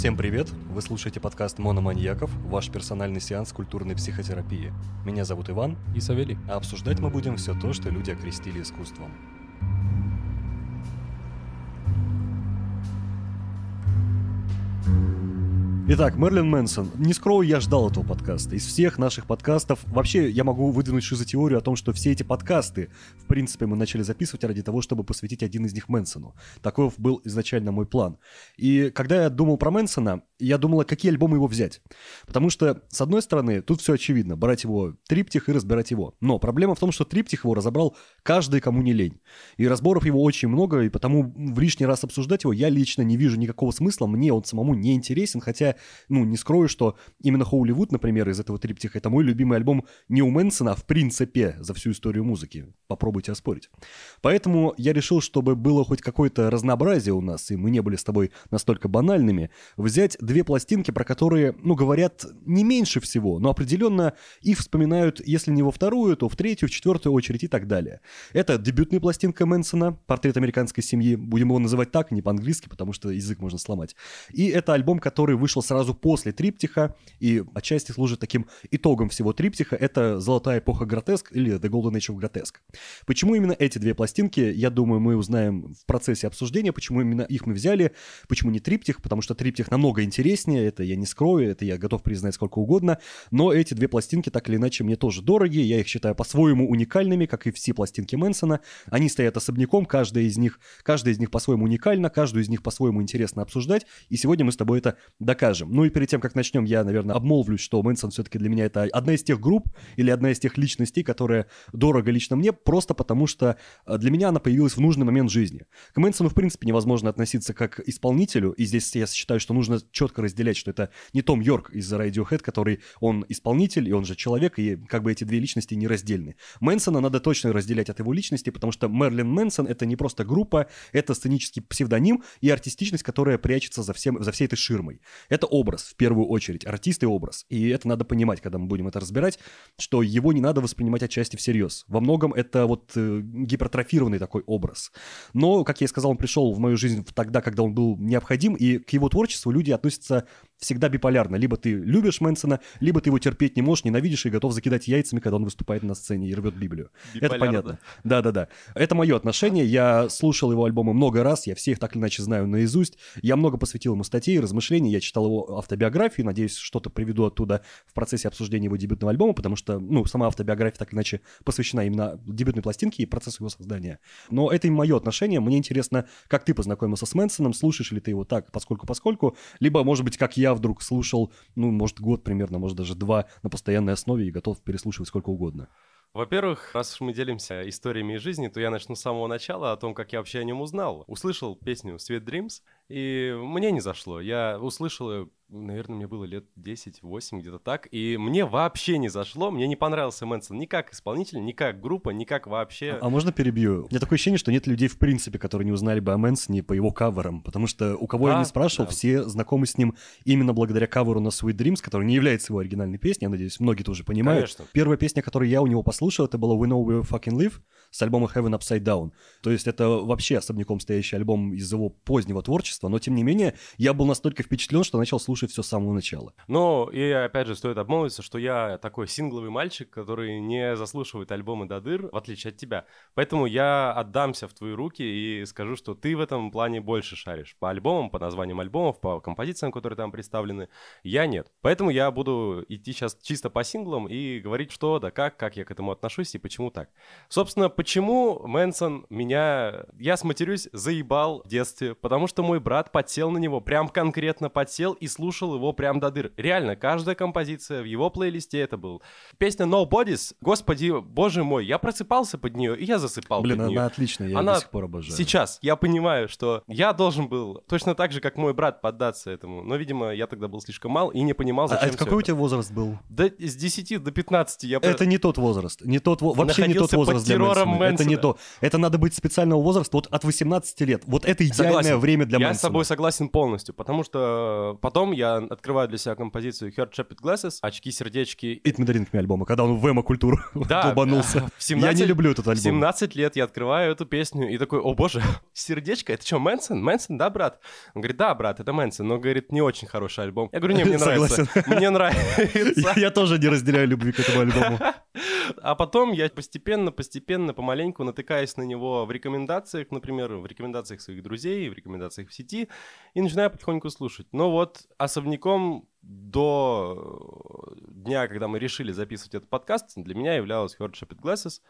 Всем привет! Вы слушаете подкаст «Мономаньяков», ваш персональный сеанс культурной психотерапии. Меня зовут Иван, И Савелий. а обсуждать мы будем все то, что люди окрестили искусством. Итак, Мерлин Мэнсон. Не скрою, я ждал этого подкаста. Из всех наших подкастов... Вообще, я могу выдвинуть шизотеорию о том, что все эти подкасты, в принципе, мы начали записывать ради того, чтобы посвятить один из них Мэнсону. Таков был изначально мой план. И когда я думал про Мэнсона, я думал, какие альбомы его взять. Потому что, с одной стороны, тут все очевидно. Брать его триптих и разбирать его. Но проблема в том, что триптих его разобрал каждый, кому не лень. И разборов его очень много, и потому в лишний раз обсуждать его я лично не вижу никакого смысла. Мне он самому не интересен, хотя, ну, не скрою, что именно Хоуливуд, например, из этого триптиха, это мой любимый альбом не у Мэнсона, а в принципе за всю историю музыки. Попробуйте оспорить. Поэтому я решил, чтобы было хоть какое-то разнообразие у нас, и мы не были с тобой настолько банальными, взять две пластинки, про которые, ну, говорят не меньше всего, но определенно их вспоминают, если не во вторую, то в третью, в четвертую очередь и так далее. Это дебютная пластинка Мэнсона, портрет американской семьи, будем его называть так, не по-английски, потому что язык можно сломать. И это альбом, который вышел сразу после триптиха, и отчасти служит таким итогом всего триптиха, это «Золотая эпоха гротеск» или «The Golden Age of Grotesque». Почему именно эти две пластинки, я думаю, мы узнаем в процессе обсуждения, почему именно их мы взяли, почему не триптих, потому что триптих намного интереснее, это я не скрою, это я готов признать сколько угодно, но эти две пластинки так или иначе мне тоже дороги, я их считаю по-своему уникальными, как и все пластинки Мэнсона, они стоят особняком, каждая из них, каждая из них по-своему уникальна, каждую из них по-своему интересно обсуждать, и сегодня мы с тобой это докажем. Ну и перед тем, как начнем, я, наверное, обмолвлюсь, что Мэнсон все-таки для меня это одна из тех групп или одна из тех личностей, которая дорого лично мне, просто потому что э, для меня она появилась в нужный момент жизни. К Мэнсону, в принципе, невозможно относиться как исполнителю, и здесь я считаю, что нужно четко разделять, что это не Том Йорк из Radiohead, который он исполнитель, и он же человек, и как бы эти две личности нераздельны. Мэнсона надо точно разделять от его личности, потому что Мерлин Мэнсон это не просто группа, это сценический псевдоним и артистичность, которая прячется за, всем, за всей этой ширмой. Это образ, в первую очередь, артист и образ. И это надо понимать, когда мы будем это разбирать, что его не надо воспринимать отчасти всерьез. Во многом это вот э, гипертрофированный такой образ. Но, как я и сказал, он пришел в мою жизнь тогда, когда он был необходим, и к его творчеству люди относятся всегда биполярно. Либо ты любишь Мэнсона, либо ты его терпеть не можешь, ненавидишь и готов закидать яйцами, когда он выступает на сцене и рвет Библию. Это Биполярно. понятно. Да-да-да. Это мое отношение. Я слушал его альбомы много раз, я все их так или иначе знаю наизусть. Я много посвятил ему статей, размышлений, я читал его автобиографию, надеюсь, что-то приведу оттуда в процессе обсуждения его дебютного альбома, потому что, ну, сама автобиография так или иначе посвящена именно дебютной пластинке и процессу его создания. Но это и мое отношение. Мне интересно, как ты познакомился с Мэнсоном, слушаешь ли ты его так, поскольку-поскольку, либо, может быть, как я вдруг слушал, ну, может, год примерно, может, даже два на постоянной основе и готов переслушивать сколько угодно. Во-первых, раз уж мы делимся историями из жизни, то я начну с самого начала о том, как я вообще о нем узнал. Услышал песню «Sweet Dreams», и мне не зашло. Я услышал ее, наверное, мне было лет 10-8, где-то так, и мне вообще не зашло, мне не понравился Мэнсон ни как исполнитель, ни как группа, ни как вообще... А можно перебью? У меня такое ощущение, что нет людей в принципе, которые не узнали бы о Мэнсоне по его каверам, потому что у кого я Да, не спрашивал, да. все знакомы с ним именно благодаря каверу на Sweet Dreams, который не является его оригинальной песней, я надеюсь, многие тоже понимают. Конечно. Первая песня, которую я у него послушал, это была We Know We Fucking Live с альбома Heaven Upside Down. То есть это вообще особняком стоящий альбом из его позднего творчества, но тем не менее я был настолько впечатлен, что начал слушать все с самого начала. Но, и опять же, стоит обмолвиться, что я такой сингловый мальчик, который не заслушивает альбомы до дыр, в отличие от тебя. Поэтому я отдамся в твои руки и скажу, что ты в этом плане больше шаришь. По альбомам, по названиям альбомов, по композициям, которые там представлены. Я нет. Поэтому я буду идти сейчас чисто по синглам и говорить, что да как, как я к этому отношусь и почему так. Собственно, почему Мэнсон меня, я сматерюсь, заебал в детстве, потому что мой брат подсел на него, прям конкретно подсел и слушал его прям до дыр. Реально, каждая композиция в его плейлисте это был. Песня No Bodies, господи, боже мой, я просыпался под нее, и я засыпал Блин, под она нее. отличная, я Она до сих пор обожаю. Сейчас я понимаю, что я должен был точно так же, как мой брат, поддаться этому. Но, видимо, я тогда был слишком мал и не понимал, А зачем это всё какой у это. тебя возраст был? Да с 10 до 15 я... Это не тот возраст, не тот во- вообще не тот возраст для террором Мэнсона. Это не Мэнсона. то. Это надо быть специального возраста вот от 18 лет. Вот это идеальное Согласен. время для я Мэнсона. С тобой согласен полностью, потому что потом я открываю для себя композицию Heart Chapit Glasses, очки, сердечки. It Mandarin альбома, когда он в эмо-культуру Да, долбанулся. в 17 Я не люблю этот альбом. 17 лет я открываю эту песню и такой, о боже, сердечко, это что, Мэнсон? Мэнсон, да, брат? Он говорит, да, брат, это Мэнсон, но, говорит, не очень хороший альбом. Я говорю, не, мне нравится. Мне нравится. Я тоже не разделяю любви к этому альбому. А потом я постепенно, постепенно, помаленьку натыкаюсь на него в рекомендациях, например, в рекомендациях своих друзей, в рекомендациях в сети, и начинаю потихоньку слушать. Но вот особняком до дня, когда мы решили записывать этот подкаст, для меня являлась Heart Shaped Glasses.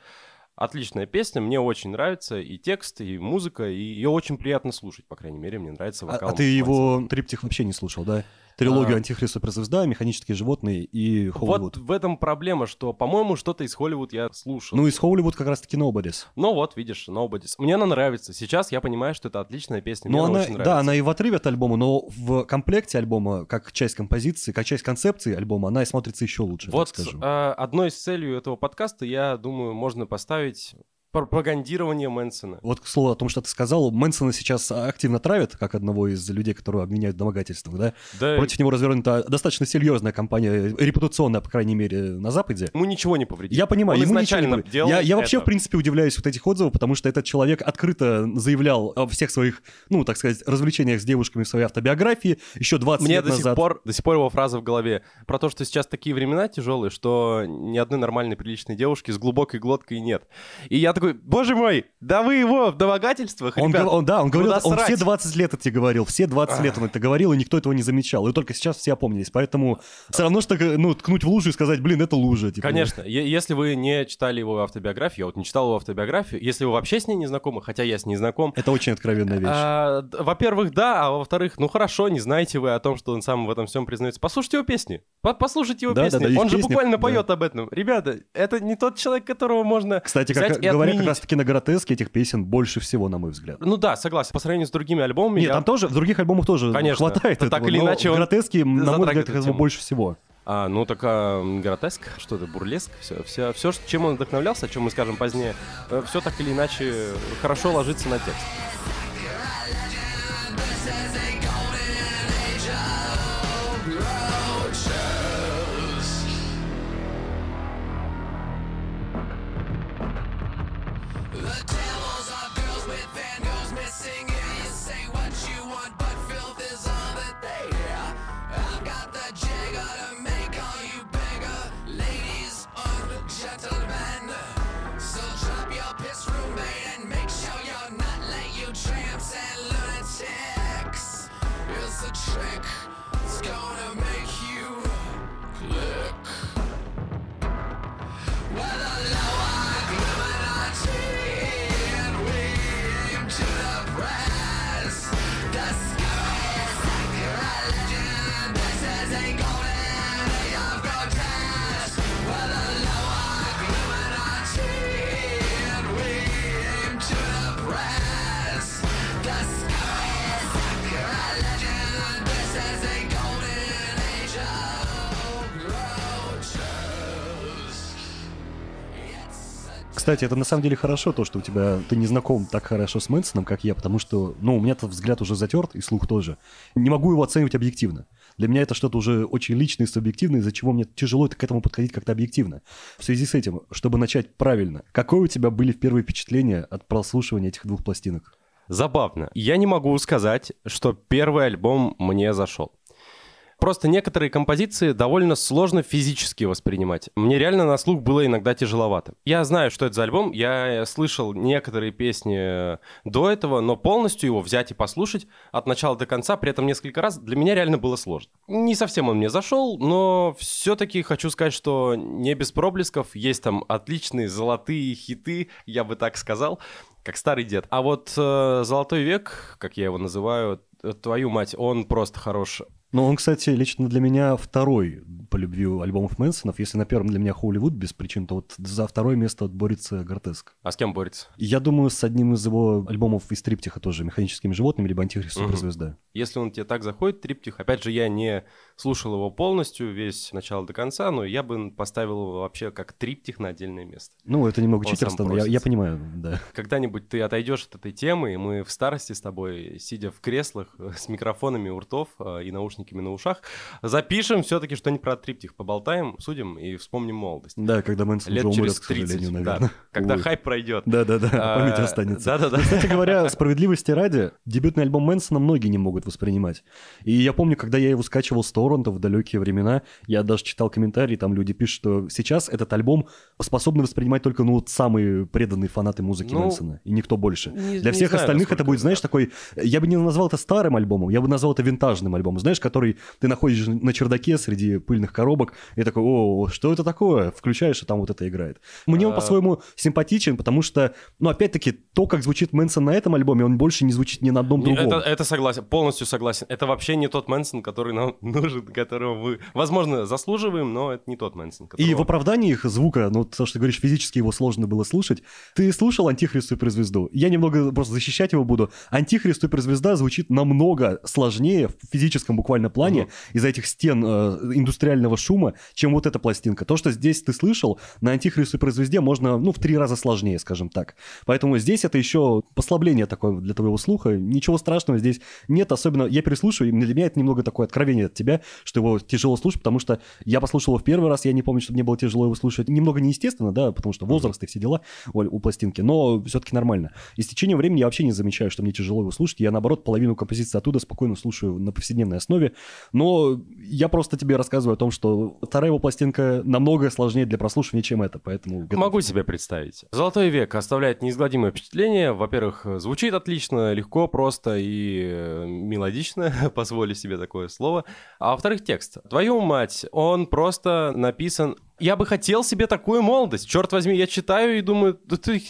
Отличная песня, мне очень нравится и текст, и музыка, и ее очень приятно слушать, по крайней мере, мне нравится А, вокал. а ты его триптих вообще не слушал, да? Трилогию А. «Антихрист суперзвезда», «Механические животные» и «Холливуд». Вот в этом проблема, что, по-моему, что-то из Холливуд я слушал. Ну, из «Холливуд» как раз-таки «Nobody's». Ну вот, видишь, Nobody's. Мне она нравится. Сейчас я понимаю, что это отличная песня. Мне Ну, она она, очень нравится. да, она и в отрыве от альбома, но в комплекте альбома, как часть композиции, как часть концепции альбома, она и смотрится еще лучше, Вот так скажу. э, одной из целей этого подкаста, я думаю, можно поставить пропагандирование Мэнсона. Вот к слову о том, что ты сказал, Мэнсона сейчас активно травят, как одного из людей, которые обвиняют в домогательствах, да? Да, Против него развернута достаточно серьезная кампания, репутационная, по крайней мере, на Западе. ему ничего не повредит. Я понимаю, Он ему ничего не делал я, я вообще, это. в принципе, удивляюсь вот этих отзывов, потому что этот человек открыто заявлял о всех своих, ну, так сказать, развлечениях с девушками в своей автобиографии еще 20 Мне лет до сих, назад. пор, до сих пор его фраза в голове про то, что сейчас такие времена тяжелые, что ни одной нормальной приличной девушки с глубокой глоткой нет. И я такой, боже мой, да вы его в домогательствах, Он, ребят. он- да, он говорил, он все срать? 20 лет это говорил, все 20 лет он это говорил, и никто этого не замечал. И только сейчас все опомнились. Поэтому все равно, что ну, ткнуть в лужу и сказать, блин, это лужа. типа. Конечно, если вы не читали его автобиографию, я вот не читал его автобиографию, если вы вообще с ней не знакомы, хотя я с ней знаком, Это очень откровенная вещь. А, во-первых, да, а во-вторых, ну хорошо, не знаете вы о том, что он сам в этом всем признается. Послушайте его песни. По- Послушайте его Да, да, песни. да, их он же песни, буквально да. поет об этом. Ребята, это не тот человек, которого можно Кстати, взять как и говорят, как отменить. раз-таки на гротеске этих песен больше всего, на мой взгляд. Ну да, согласен. По сравнению с другими альбомами, Нет, я- там тоже, в других альбомах тоже Конечно. хватает так этого, или но иначе гротеске, на мой взгляд, тему. больше всего. А, ну так а, гротеск, что это, бурлеск, все, все, все, чем он вдохновлялся, о чем мы скажем позднее, все так или иначе хорошо ложится на текст. Кстати, это на самом деле хорошо, то, что у тебя ты не знаком так хорошо с Мэнсоном, как я, потому что, ну, у меня этот взгляд уже затерт, и слух тоже. Не могу его оценивать объективно. Для меня это что-то уже очень личное и субъективное, из-за чего мне тяжело к этому подходить как-то объективно. В связи с этим, чтобы начать правильно, какое у тебя были первые впечатления от прослушивания этих двух пластинок? Забавно. Я не могу сказать, что первый альбом мне зашел. Просто некоторые композиции довольно сложно физически воспринимать. Мне реально на слух было иногда тяжеловато. Я знаю, что это за альбом, я слышал некоторые песни до этого, но полностью его взять и послушать от начала до конца, при этом несколько раз, для меня реально было сложно. Не совсем он мне зашел, но все-таки хочу сказать, что не без проблесков, есть там отличные золотые хиты, я бы так сказал, как старый дед. А вот э, «Золотой век», как я его называю, э, твою мать, он просто хорош. Ну, он, кстати, лично для меня второй по любви альбомов Мэнсонов. Если на первом для меня Холливуд без причин, то вот за второе место вот борется Гротеск. А с кем борется? Я думаю, с одним из его альбомов из триптиха тоже, «Механическими животными», либо «Антихрист суперзвезда». Если он тебе так заходит, триптих, опять же, я не слушал его полностью, весь с начала до конца, но я бы поставил его вообще как триптих на отдельное место. Ну, это немного читерство, но я, я понимаю, да. Когда-нибудь ты отойдешь от этой темы, и мы в старости с тобой, сидя в креслах э, с микрофонами у ртов э, и наушниками на ушах, запишем все-таки что-нибудь про триптих, поболтаем, судим и вспомним молодость. Да, когда Мэнсон Лет уже умрет, через к 30, сожалению, да, наверное. когда Ой. хайп пройдет. Да-да-да, А, память останется. Да-да-да. Кстати говоря, справедливости ради, дебютный альбом Мэнсона многие не могут воспринимать. И я помню, когда я его скачивал с торрента в далекие времена, я даже читал комментарии, там люди пишут, что сейчас этот альбом способны воспринимать только ну, самые преданные фанаты музыки Ну, Мэнсона, и никто больше. Не- Для не всех знаю, остальных это будет, знаешь, такой... Я бы не назвал это старым альбомом, я бы назвал это винтажным альбомом, знаешь, который ты находишь на чердаке среди пыльных коробок, и такой, о, что это такое? Включаешь, и там вот это играет. Мне он А. по-своему симпатичен, потому что, ну, опять-таки, то, как звучит Мэнсон на этом альбоме, он больше не звучит ни на одном другом. Это, это согласен, полностью согласен. Это вообще не тот Мэнсон, который нам нужен, которого мы, возможно, заслуживаем, но это не тот Мэнсон. И которого- в оправдании их звука, ну, то, что ты говоришь, физически его сложно было слушать. Ты слушал «Антихрист суперзвезду»? Я немного просто защищать его буду. «Антихрист суперзвезда» звучит намного сложнее в физическом буквально плане Мгм. из-за этих стен э, индустриального шума, чем вот эта пластинка. То, что здесь ты слышал, на «Антихрист суперзвезде» можно, ну, в три раза сложнее, скажем так. Поэтому здесь это еще послабление такое для твоего слуха. Ничего страшного здесь нет, особенно я переслушиваю, и для меня это немного такое откровение от тебя, что его тяжело слушать, потому что я послушал его в первый раз, я не помню, что мне было тяжело его слушать. Немного неестественно, да, потому что возраст и все дела у, у пластинки, но все-таки нормально. И с течением времени я вообще не замечаю, что мне тяжело его слушать. Я, наоборот, половину композиции оттуда спокойно слушаю на повседневной основе. Но я просто тебе рассказываю о том, что вторая его пластинка намного сложнее для прослушивания, чем это, поэтому... Могу себе представить. «Золотой век» оставляет неизгладимое впечатление. Во-первых, звучит отлично, легко, просто и э, мелодично, позволю себе такое слово. А во-вторых, текст. Твою мать, он просто написан... Я бы хотел себе такую молодость. Черт возьми, я читаю и думаю, да ты,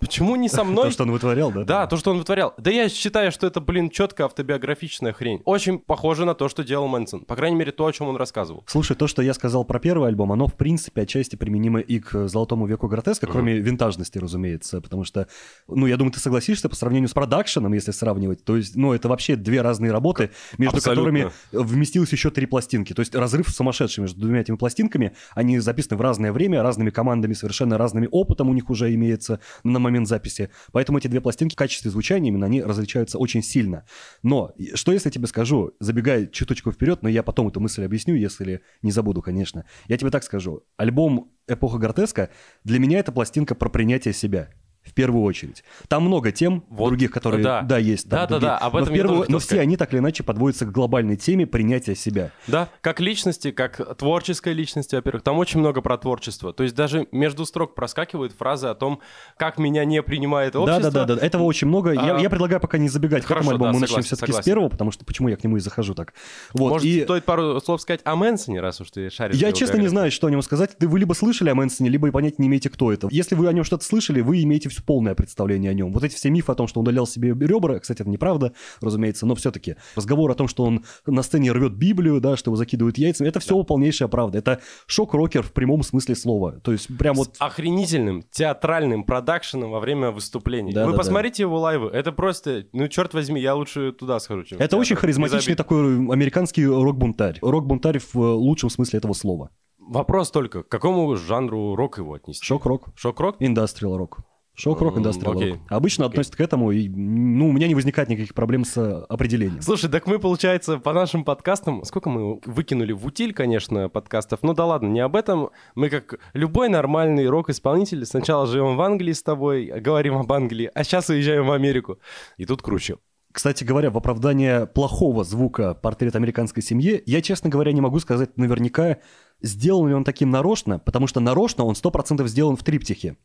почему не со мной? То, что он вытворял, да? Да, то, что он вытворял. Да я считаю, что это, блин, четко автобиографичная хрень. Очень похоже на то, что делал Мэнсон. По крайней мере, то, о чем он рассказывал. Слушай, то, что я сказал про первый альбом, оно, в принципе, отчасти применимо и к «Золотому веку гротеска», кроме винтажности, разумеется, потому что, ну, я думаю, ты согласишься по сравнению с продакшеном, если сравнивать, то есть, ну, это вообще две разные работы, между Абсолютно. которыми вместилось еще три пластинки, то есть разрыв сумасшедший между двумя этими пластинками, они записаны в разное время, разными командами, совершенно разными опытом у них уже имеется на момент записи, поэтому эти две пластинки в качестве звучания именно, они различаются очень сильно. Но, что если я тебе скажу, забегая чуточку вперед, но я потом эту мысль объясню, если не забуду, конечно. Я тебе так скажу. Альбом «Эпоха Гротеска» для меня это пластинка про принятие себя. В первую очередь. Там много тем Вот, других, которые, да. да, есть. там Да, да, другие. да, об но, этом я первую- но все они так или иначе подводятся к глобальной теме принятия себя. Да, как личности, как творческой личности, во-первых. Там очень много про творчество. То есть даже между строк проскакивают фразы о том, как меня не принимает Да, общество. да, да, да. Этого очень много. Я, А, я предлагаю пока не забегать хорошо, к этому альбому. да, Мы начнем согласен, все-таки с первого, потому что почему я к нему и захожу так. Вот. Может, и... стоит пару слов сказать о Мэнсоне, раз уж ты шаришь. Я честно не биографии. знаю, что о нем сказать. Вы либо слышали о Мэнсоне, либо и понять не имеете, кто это. Если вы о нем что-то слышали, вы имеете все полное представление о нем. Вот эти все мифы о том, что он удалял себе ребра, кстати, это неправда, разумеется, но все-таки разговор о том, что он на сцене рвет Библию, да, что его закидывают яйцами, это все полнейшая правда. Это шок-рокер в прямом смысле слова. То есть прям вот... С охренительным театральным продакшеном во время выступлений. Да, Вы да, посмотрите его лайвы. Это просто, ну черт возьми, я лучше туда схожу, чем Это очень харизматичный такой американский рок-бунтарь. Рок-бунтарь в э, лучшем смысле этого слова. Вопрос только, к какому жанру рок его отнести? Шок-рок. Шок-рок? Индастриал рок. Шок-рок, индастриал рок. Обычно относятся к этому, и ну, у меня не возникает никаких проблем с э, определением. Слушай, так мы, получается, по нашим подкастам, сколько мы выкинули в утиль, конечно, подкастов, ну да ладно, не об этом. Мы, как любой нормальный рок-исполнитель, сначала живем в Англии с тобой, говорим об Англии, а сейчас уезжаем в Америку. И тут круче. Кстати говоря, в оправдание плохого звука «Портрет американской семьи», я, честно говоря, не могу сказать наверняка, сделан ли он таким нарочно, потому что нарочно он 100% сделан в триптихе.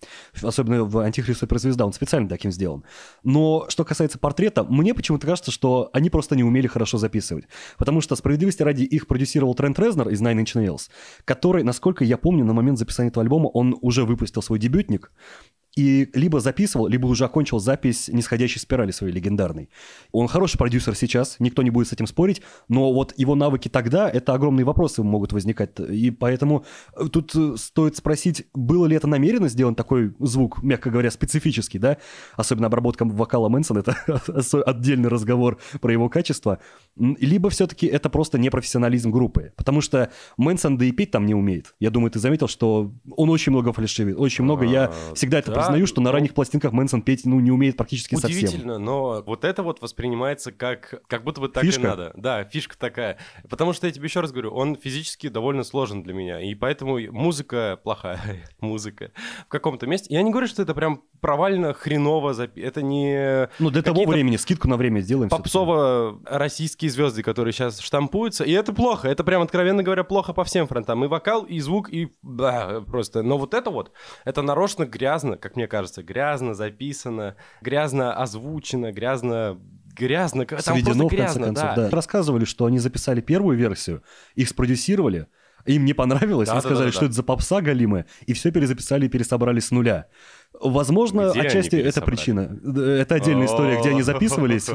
Особенно в «Антихрист суперзвезда» он специально таким сделан. Но что касается портрета, мне почему-то кажется, что они просто не умели хорошо записывать. Потому что, справедливости ради, их продюсировал Трент Резнер из Nine Inch Nails, который, насколько я помню, на момент записания этого альбома он уже выпустил свой дебютник, и либо записывал, либо уже окончил запись нисходящей спирали своей легендарной. Он хороший продюсер сейчас, никто не будет с этим спорить, но вот его навыки тогда, это огромные вопросы могут возникать. И поэтому э, тут э, стоит спросить, было ли это намеренно сделан такой звук, мягко говоря, специфический, да? Особенно обработка вокала Мэнсона, это отдельный разговор про его качество. Либо все-таки это просто непрофессионализм группы, потому что Мэнсон да и петь там не умеет. Я думаю, ты заметил, что он очень много фальшивит, очень много. Я а, всегда это признаю, что на ранних пластинках Мэнсон петь ну, не умеет практически Удивительно, совсем. Удивительно, но вот это вот воспринимается как, как будто бы так фишка. и надо. Да, фишка такая. Потому что я тебе еще раз говорю, он физически довольно сложен для меня, и поэтому музыка плохая, музыка в каком-то месте. Я не говорю, что это прям провально, хреново, это не... Ну, для того времени, скидку на время сделаем. Попсово-российские звезды, которые сейчас штампуются, и это плохо, это прям, откровенно говоря, плохо по всем фронтам. И вокал, и звук, и... Да, просто. Но вот это вот, это нарочно грязно, как мне кажется, грязно записано, грязно озвучено, грязно грязно, там Сведено, просто грязно, концов, да. да. Рассказывали, что они записали первую версию, их спродюсировали, им не понравилось, да, они да, сказали, да, да, что это за попса галимая, и все перезаписали и пересобрали с нуля. Возможно, Где отчасти это причина. Это отдельная история, где они записывались.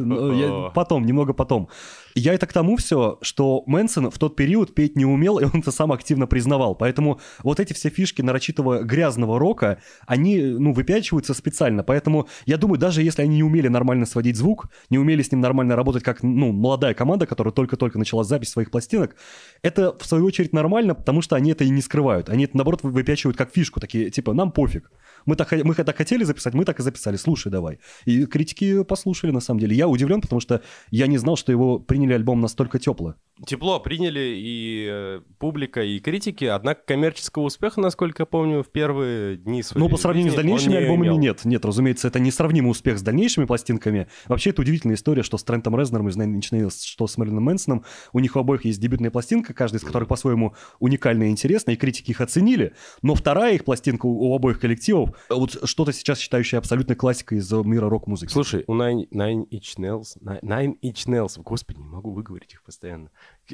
Потом, немного потом. Я это к тому все, что Мэнсон в тот период петь не умел, и он это сам активно признавал. Поэтому вот эти все фишки нарочитого грязного рока, они, ну, выпячиваются специально. Поэтому я думаю, даже если они не умели нормально сводить звук, не умели с ним нормально работать, как, ну, молодая команда, которая только-только начала запись своих пластинок, это, в свою очередь, нормально, потому что они это и не скрывают. Они это, наоборот, выпячивают как фишку, такие, типа, нам пофиг. Мы так, мы так хотели записать, мы так и записали, слушай давай. И критики послушали, на самом деле. Я удивлен, потому что я не знал, что его приняли альбом настолько тепло. Тепло приняли и э, публика, и критики, однако коммерческого успеха, насколько я помню, в первые дни своей Ну, по сравнению с дальнейшими альбомами имел. нет. Нет, разумеется, это несравнимый успех с дальнейшими пластинками. Вообще, это удивительная история, что с Трентом Резнером из Nine Nails, что с Мэрилином Мэнсоном, у них у обоих есть дебютная пластинка, каждая из которых по-своему уникальная и интересная, и критики их оценили. Но вторая их пластинка у, у обоих коллективов, вот что-то сейчас считающее абсолютной классикой из мира рок-музыки. Слушай, у Nine, Nine Inch Nails, Nine Inch Nails, господи, могу выговорить их постоянно.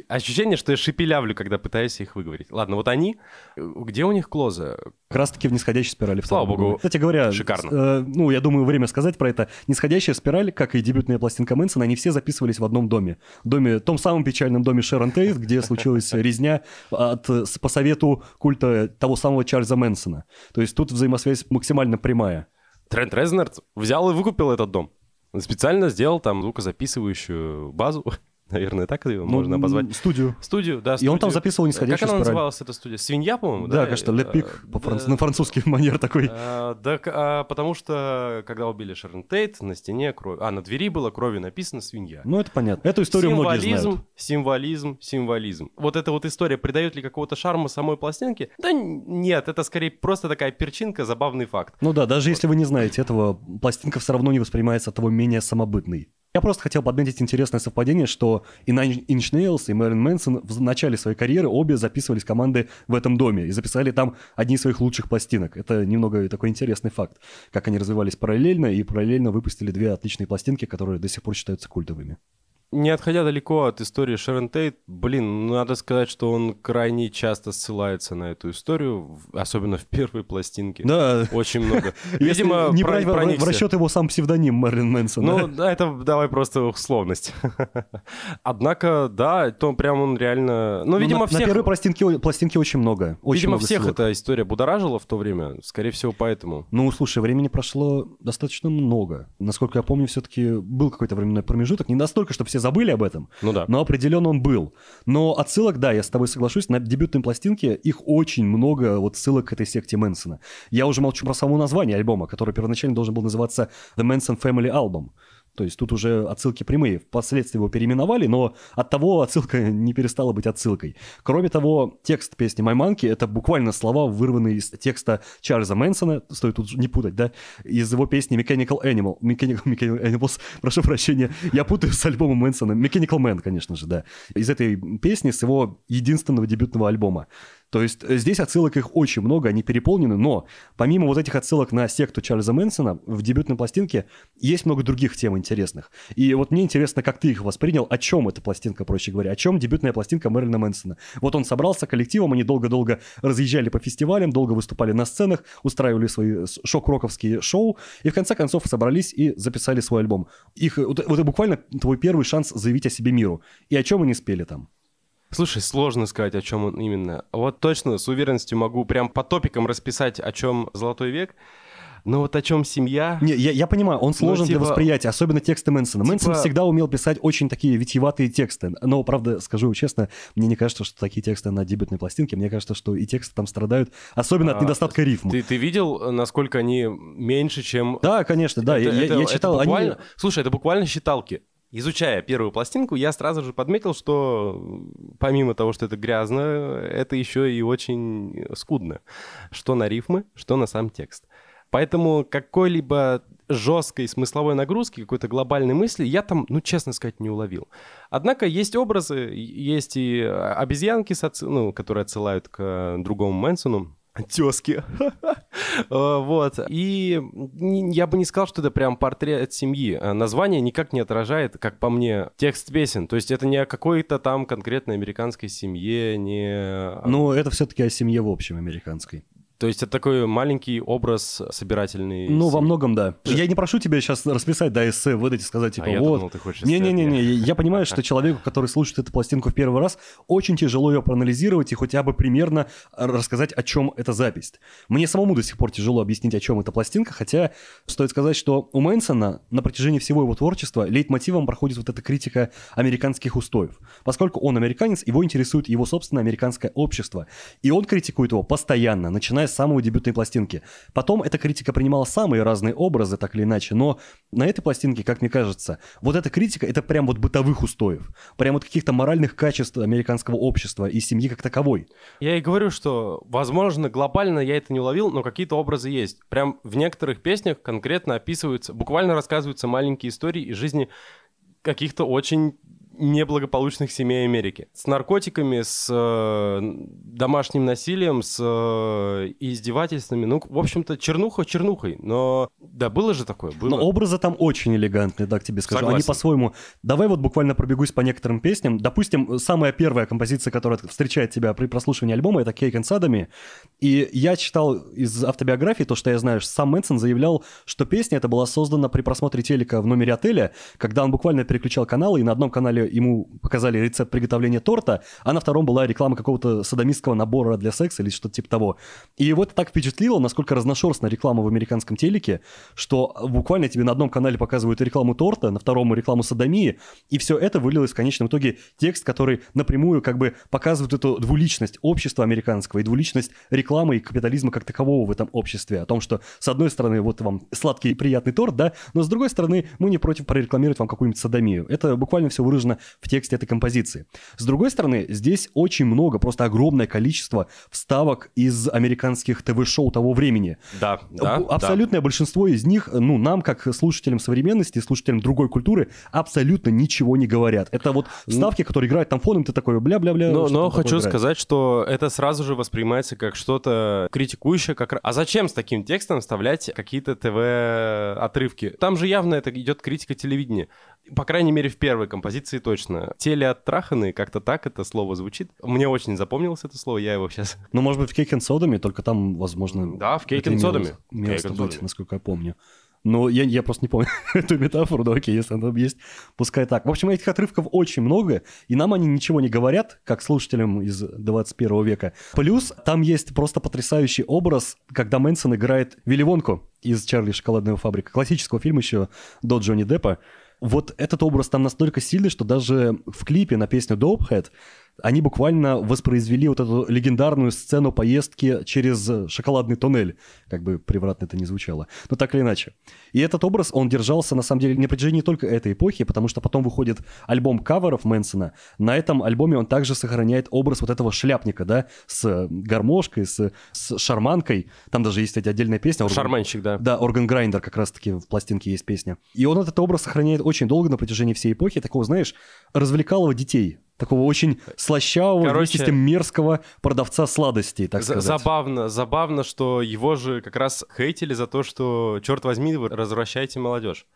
Ощущение, что я шепелявлю, когда пытаюсь их выговорить. Ладно, вот они, где у них клоза? Как раз таки в нисходящей спирали. Слава богу. Кстати говоря, Шикарно. Э, ну, я думаю, время сказать про это. Нисходящая спираль, как и дебютная пластинка Мэнсона, они все записывались в одном доме. В доме, том самом печальном доме Шерон Тейт, где случилась резня от, по совету культа того самого Чарльза Мэнсона. То есть тут взаимосвязь максимально прямая. Трент Резнер взял и выкупил этот дом. Специально сделал там звукозаписывающую базу. Наверное, так ее ну, можно позвать. Студию. Студию, да. И он там записывал нисходящую Как она спираль. называлась, эта студия? Свинья, по-моему, да? Да, кажется, Лепик, по франц... на французский манер такой. А, да, а, потому что, когда убили Шерон Тейт, на стене кровь... А, на двери было кровью написано «свинья». Ну, это понятно. Эту историю символизм, многие знают. Символизм, символизм. Вот эта вот история придает ли какого-то шарма самой пластинке? Да нет, это скорее просто такая перчинка, забавный факт. Ну да, даже вот. если вы не знаете этого, пластинка все равно не воспринимается от того менее самобытной. Я просто хотел подметить интересное совпадение, что и Nine Inch и Мэрин Мэнсон в начале своей карьеры обе записывались команды в этом доме и записали там одни из своих лучших пластинок. Это немного такой интересный факт, как они развивались параллельно и параллельно выпустили две отличные пластинки, которые до сих пор считаются культовыми не отходя далеко от истории Шерон Тейт, блин, ну, надо сказать, что он крайне часто ссылается на эту историю, особенно в первой пластинке. Да. Очень много. Видимо, не брать в расчет его сам псевдоним Мерлин Мэнсон. Ну, да, это давай просто условность. Однако, да, то прям он реально... Ну, видимо, всех... На первой пластинке, пластинке очень много. Очень видимо, много всех ссылок. эта история будоражила в то время, скорее всего, поэтому. Ну, слушай, времени прошло достаточно много. Насколько я помню, все-таки был какой-то временной промежуток. Не настолько, чтобы все забыли об этом. Ну да. Но определенно он был. Но отсылок, да, я с тобой соглашусь, на дебютной пластинке их очень много, вот ссылок к этой секте Мэнсона. Я уже молчу про само название альбома, который первоначально должен был называться The Manson Family Album. То есть тут уже отсылки прямые. Впоследствии его переименовали, но от того отсылка не перестала быть отсылкой. Кроме того, текст песни «My Monkey» — это буквально слова, вырванные из текста Чарльза Мэнсона, стоит тут не путать, да, из его песни «Mechanical Animal». Mechanical, Mechanical Animals, прошу прощения, я путаю с альбомом Мэнсона. «Mechanical Man», конечно же, да. Из этой песни, с его единственного дебютного альбома. То есть э, здесь отсылок их очень много, они переполнены, но помимо вот этих отсылок на секту Чарльза Мэнсона, в дебютной пластинке есть много других тем интересных. И вот мне интересно, как ты их воспринял, о чем эта пластинка, проще говоря, о чем дебютная пластинка Мэрилина Мэнсона. Вот он собрался коллективом, они долго-долго разъезжали по фестивалям, долго выступали на сценах, устраивали свои шок-роковские шоу, и в конце концов собрались и записали свой альбом. Их, вот, вот это буквально твой первый шанс заявить о себе миру. И о чем они спели там? Слушай, сложно сказать, о чем он именно. Вот точно, с уверенностью могу прям по топикам расписать, о чем «Золотой век». Но вот о чем семья... Не, я, я понимаю, он сложен ну, типа... для восприятия, особенно тексты Мэнсона. Типа... Мэнсон всегда умел писать очень такие витиеватые тексты. Но, правда, скажу честно, мне не кажется, что такие тексты на дебютной пластинке. Мне кажется, что и тексты там страдают, особенно а, от недостатка рифма. Ты, ты видел, насколько они меньше, чем... Да, конечно, да. Это, я, это, я читал... Это буквально... Они... Слушай, это буквально считалки. Изучая первую пластинку, я сразу же подметил, что помимо того, что это грязно, это еще и очень скудно. Что на рифмы, что на сам текст. Поэтому какой-либо жесткой смысловой нагрузки, какой-то глобальной мысли я там, ну, честно сказать, не уловил. Однако есть образы, есть и обезьянки, ну, которые отсылают к другому Мэнсону, Тески. вот. И я бы не сказал, что это прям портрет семьи. А название никак не отражает, как по мне, текст песен. То есть это не о какой-то там конкретной американской семье, не... Ну, это все-таки о семье в общем американской. То есть это такой маленький образ собирательный. Ну, во многом, да. Я не прошу тебя сейчас расписать, да, эссе, выдать и сказать, типа, а вот. Думал, ты хочешь Не-не-не, я понимаю, что человеку, который слушает эту пластинку в первый раз, очень тяжело ее проанализировать и хотя бы примерно рассказать, о чем эта запись. Мне самому до сих пор тяжело объяснить, о чем эта пластинка, хотя стоит сказать, что у Мэнсона на протяжении всего его творчества лейтмотивом проходит вот эта критика американских устоев. Поскольку он американец, его интересует его собственное американское общество. И он критикует его постоянно, начиная самой дебютной пластинки. Потом эта критика принимала самые разные образы, так или иначе, но на этой пластинке, как мне кажется, вот эта критика — это прям вот бытовых устоев, прям вот каких-то моральных качеств американского общества и семьи как таковой. Я и говорю, что, возможно, глобально я это не уловил, но какие-то образы есть. Прям в некоторых песнях конкретно описываются, буквально рассказываются маленькие истории из жизни каких-то очень неблагополучных семей Америки. С наркотиками, с э, домашним насилием, с э, издевательствами. Ну, в общем-то, чернуха чернухой. Но да, было же такое. Было. Но образы там очень элегантные, так тебе скажу. Согласен. Они по-своему... Давай вот буквально пробегусь по некоторым песням. Допустим, самая первая композиция, которая встречает тебя при прослушивании альбома, это «Кейк Садами». И я читал из автобиографии то, что я знаю, сам Мэнсон заявлял, что песня эта была создана при просмотре телека в номере отеля, когда он буквально переключал каналы, и на одном канале ему показали рецепт приготовления торта, а на втором была реклама какого-то садомистского набора для секса или что-то типа того. И его это так впечатлило, насколько разношерстна реклама в американском телеке, что буквально тебе на одном канале показывают рекламу торта, на втором рекламу садомии, и все это вылилось в конечном итоге текст, который напрямую как бы показывает эту двуличность общества американского и двуличность рекламы и капитализма как такового в этом обществе. О том, что с одной стороны вот вам сладкий и приятный торт, да, но с другой стороны мы не против прорекламировать вам какую-нибудь садомию. Это буквально все выражено в тексте этой композиции. С другой стороны, здесь очень много, просто огромное количество вставок из американских ТВ-шоу того времени. Да, да. Абсолютное да. большинство из них, ну, нам, как слушателям современности, слушателям другой культуры, абсолютно ничего не говорят. Это вот вставки, которые играют там фоном, ты такой бля-бля-бля. Но, но хочу играет. сказать, что это сразу же воспринимается как что-то критикующее, как... А зачем с таким текстом вставлять какие-то ТВ-отрывки? Там же явно это идет критика телевидения. По крайней мере, в первой композиции точно. Телеоттраханный, как-то так это слово звучит. Мне очень запомнилось это слово, я его сейчас... Ну, может быть, в Кейк Содами, только там, возможно... Да, в Кейк Содами. Место быть, насколько я помню. Но я, я просто не помню эту метафору, но окей, если она там есть, пускай так. В общем, этих отрывков очень много, и нам они ничего не говорят, как слушателям из 21 века. Плюс там есть просто потрясающий образ, когда Мэнсон играет Вилли Вонку из «Чарли шоколадная фабрика», классического фильма еще до Джонни Деппа. Вот этот образ там настолько сильный, что даже в клипе на песню Dope Hat они буквально воспроизвели вот эту легендарную сцену поездки через шоколадный туннель, как бы превратно это не звучало, но так или иначе. И этот образ, он держался, на самом деле, на протяжении только этой эпохи, потому что потом выходит альбом каверов Мэнсона. На этом альбоме он также сохраняет образ вот этого шляпника, да, с гармошкой, с, с шарманкой. Там даже есть, кстати, отдельная песня. Organ... Шарманщик, да. Да, Organ Grinder как раз-таки в пластинке есть песня. И он этот образ сохраняет очень долго на протяжении всей эпохи, такого, знаешь, развлекалого детей такого очень слащавого, Короче, вместе с тем мерзкого продавца сладостей, так За- сказать. Забавно, забавно, что его же как раз хейтили за то, что, черт возьми, вы развращаете молодежь.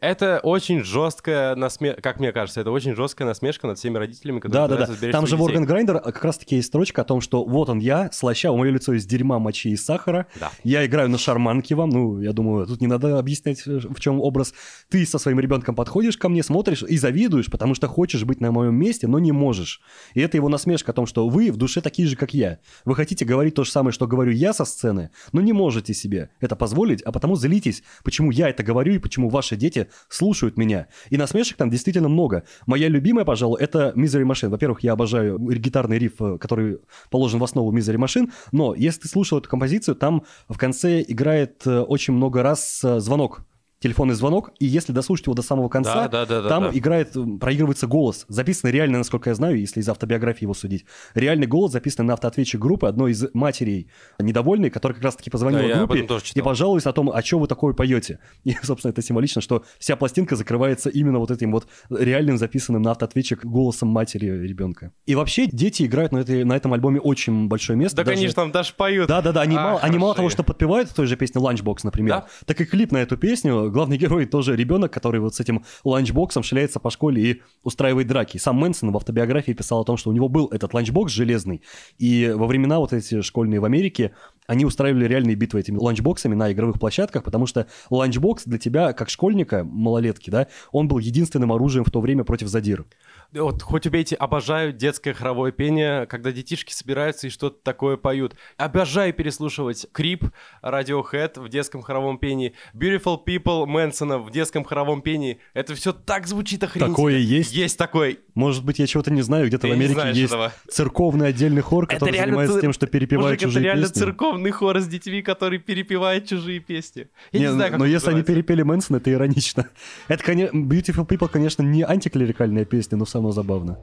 Это очень жесткая насмешка, как мне кажется, это очень жесткая насмешка над всеми родителями, которые Да, да, да. Там же в. Organ Grinder как раз-таки есть строчка о том, что вот он я, слаща, мое лицо из дерьма, мочи и сахара. Да. Я играю на шарманке вам. Ну, я думаю, тут не надо объяснять, э, в чем образ. Ты со своим ребенком подходишь ко мне, смотришь и завидуешь, потому что хочешь быть на моем месте, но не можешь. И это его насмешка о том, что вы в душе такие же, как я. Вы хотите говорить то же самое, что говорю я со сцены, но не можете себе это позволить, а потому злитесь, почему я это говорю и почему ваши дети слушают меня. И насмешек там действительно много. Моя любимая, пожалуй, это Misery Machine. Во-первых, я обожаю гитарный риф, э, который положен в основу Misery Machine, но если ты слушал эту композицию, там в конце играет э, очень много раз э, звонок телефонный звонок, и если дослушать его до самого конца, Да, да, да, там да. играет, проигрывается голос. Записанный реально, насколько я знаю, если из автобиографии его судить. Реальный голос записанный на автоответчик группы одной из матерей недовольной, которая как раз-таки позвонила Да, группе и читал. пожалуюсь о том, а что вы такое поете. И, собственно, это символично, что вся пластинка закрывается именно вот этим вот реальным записанным на автоответчик голосом матери ребенка. И вообще дети играют на, этой, на этом альбоме очень большое место. Да, даже- конечно, там даже поют. да, да, да. Они, А, мало, они мало того, что подпевают в той же песне Lunchbox, например, Да. так и клип на эту песню. Главный герой тоже ребенок, который вот с этим ланчбоксом шляется по школе и устраивает драки. Сам Мэнсон в автобиографии писал о том, что у него был этот ланчбокс железный, и во времена вот эти школьные в Америке они устраивали реальные битвы этими ланчбоксами на игровых площадках, потому что ланчбокс для тебя, как школьника, малолетки, да, он был единственным оружием в то время против задир. Вот хоть убейте, обожаю детское хоровое пение, когда детишки собираются и что-то такое поют. Обожаю переслушивать Creep, Radiohead в детском хоровом пении, Beautiful People Мэнсона в детском хоровом пении. Это все так звучит охренительно. Такое есть? Есть такой. Может быть, я чего-то не знаю, где-то Ты в Америке есть этого. церковный отдельный хор, Это который реально занимается цир- тем, что перепевает Мужик, это чужие реально песни. церковный хор с детьми, который перепевает чужие песни. Я не, Не, знаю, как но он если они называется. перепели Мэнсон, это иронично. Это, конечно, Beautiful People, конечно, не антиклерикальная песня, но все равно забавно.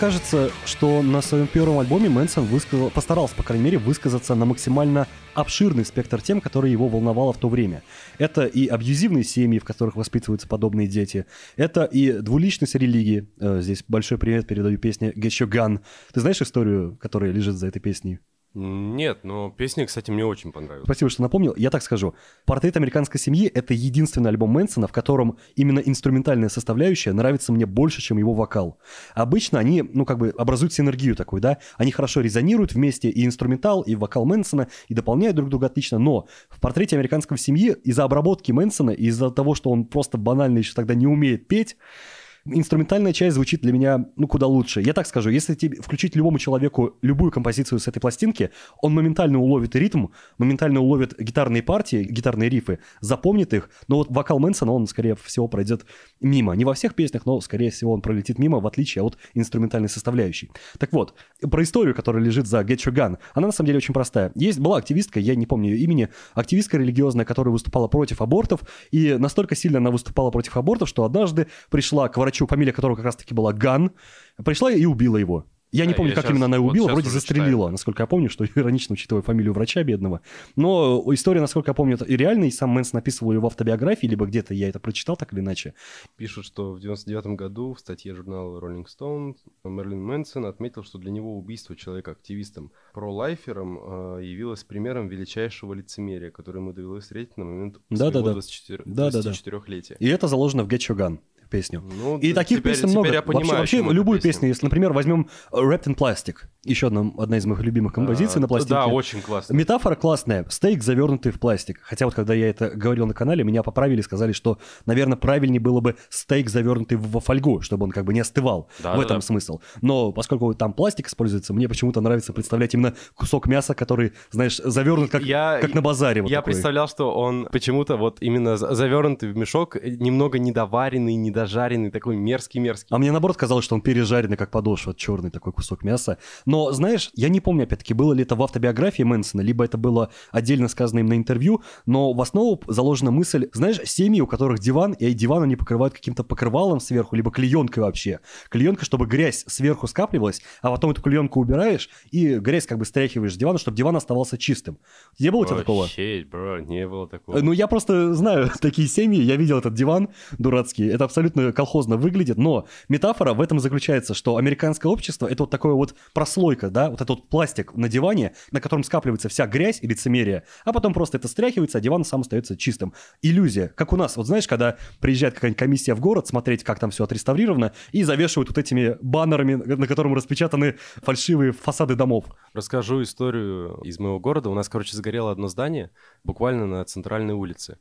Кажется, что на своем первом альбоме Мэнсон высказал, постарался, по крайней мере, высказаться на максимально обширный спектр тем, которые его волновало в то время. Это и абьюзивные семьи, в которых воспитываются подобные дети. Это и двуличность религии. Э, Здесь большой привет передаю песне Get Your Gun. Ты знаешь историю, которая лежит за этой песней? Нет, но песня, кстати, мне очень понравилась. Спасибо, что напомнил. Я так скажу. «Портрет американской семьи» — это единственный альбом Мэнсона, в котором именно инструментальная составляющая нравится мне больше, чем его вокал. Обычно они, ну, как бы образуют синергию такую, да? Они хорошо резонируют вместе, и инструментал, и вокал Мэнсона, и дополняют друг друга отлично. Но в «Портрете американской семьи» из-за обработки Мэнсона, и из-за того, что он просто банально еще тогда не умеет петь, инструментальная часть звучит для меня, ну, куда лучше. Я так скажу, если тебе включить любому человеку любую композицию с этой пластинки, он моментально уловит ритм, моментально уловит гитарные партии, гитарные рифы, запомнит их, но вот вокал Мэнсона, он, скорее всего, пройдет мимо. Не во всех песнях, но, скорее всего, он пролетит мимо, в отличие от инструментальной составляющей. Так вот, про историю, которая лежит за Get Your Gun, она на самом деле очень простая. Есть, была активистка, я не помню ее имени, активистка религиозная, которая выступала против абортов, и настолько сильно она выступала против абортов, что однажды пришла к врачу, фамилия которого как раз-таки была Ган, пришла и убила его. Я не Да, помню, я как щас- именно она его вот убила, щас вроде застрелила, читаю. насколько я помню, что иронично, учитывая фамилию врача бедного. Но история, насколько я помню, это и реально, и сам Мэнсон написывал ее в автобиографии, либо где-то я это прочитал так или иначе. Пишут, что в 99 году в статье журнала Rolling Stone Мерлин Мэнсон отметил, что для него убийство человека-активистом про-лайфером э, явилось примером величайшего лицемерия, которое ему довелось встретить на момент своего 24 Да-да-да. 24-летия. И это заложено в Get Your Gun песню. Ну, И таких теперь- песен теперь много. я понимаю, вообще, вообще любую песню. песню, если, например, возьмем Wrapped in Plastic, еще одна, одна из моих любимых композиций А, на пластинке. Да, очень классно. Метафора классная. Стейк, завернутый в пластик. Хотя вот когда я это говорил на канале, меня поправили, сказали, что, наверное, правильнее было бы стейк, завернутый во фольгу, чтобы он как бы не остывал. Да, в этом да. смысл. Но поскольку там пластик используется, мне почему-то нравится представлять именно кусок мяса, который, знаешь, завернут как, Я- как на базаре. вот я такой. представлял, что он почему-то вот именно за- завернутый в мешок, э, немного недоваренный, недожаренный, такой мерзкий-мерзкий. А мне наоборот казалось, что он пережаренный, как подошва, черный такой кусок мяса. Но, знаешь, я не помню, опять-таки, было ли это в автобиографии Мэнсона, либо это было отдельно сказано им на интервью, но в основу заложена мысль, знаешь, семьи, у которых диван, и диван они покрывают каким-то покрывалом сверху, либо клеенкой вообще. Клеенка, чтобы грязь сверху скапливалась, а потом эту клеенку убираешь, и грязь как бы стряхиваешь с дивана, чтобы диван оставался чистым. Не было у тебя такого? Вообще, бро, не было такого. Ну, я просто знаю такие семьи, я видел этот диван дурацкий, это абсолютно колхозно выглядит, но метафора в этом заключается, что американское общество — это вот такое вот прослойка, да, вот этот вот пластик на диване, на котором скапливается вся грязь и лицемерие, а потом просто это стряхивается, а диван сам остается чистым. Иллюзия, как у нас, вот знаешь, когда приезжает какая-нибудь комиссия в город смотреть, как там все отреставрировано, и завешивают вот этими баннерами, на котором распечатаны фальшивые фасады домов. Расскажу историю из моего города. У нас, короче, сгорело одно здание буквально на центральной улице.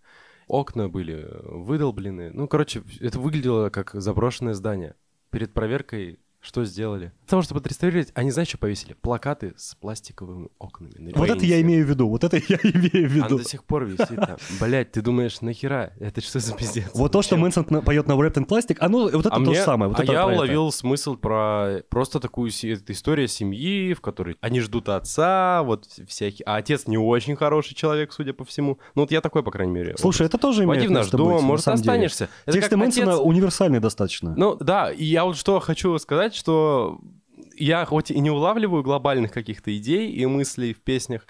Окна были выдолблены. Ну, короче, это выглядело как заброшенное здание. Перед проверкой что сделали? Для того, чтобы отреставрировать, они, знаешь, что повесили? Плакаты с пластиковыми окнами. на Вот это я имею в виду, вот это я имею в Она виду. до сих пор висит там. Блять, ты думаешь, нахера? Это что за пиздец? Вот то, что? Мэнсон поет на Wrapped in Plastic, оно вот это а то же самое. А я уловил смысл про просто такую история семьи, в которой они ждут отца, вот всякие. А отец не очень хороший человек, судя по всему. Ну вот я такой, по крайней мере. Слушай, это тоже имеет в наш дом, может, самом деле. останешься. Тексты Мэнсона универсальные достаточно. Ну да, и я вот что хочу сказать, что я хоть и не улавливаю глобальных каких-то идей и мыслей в песнях,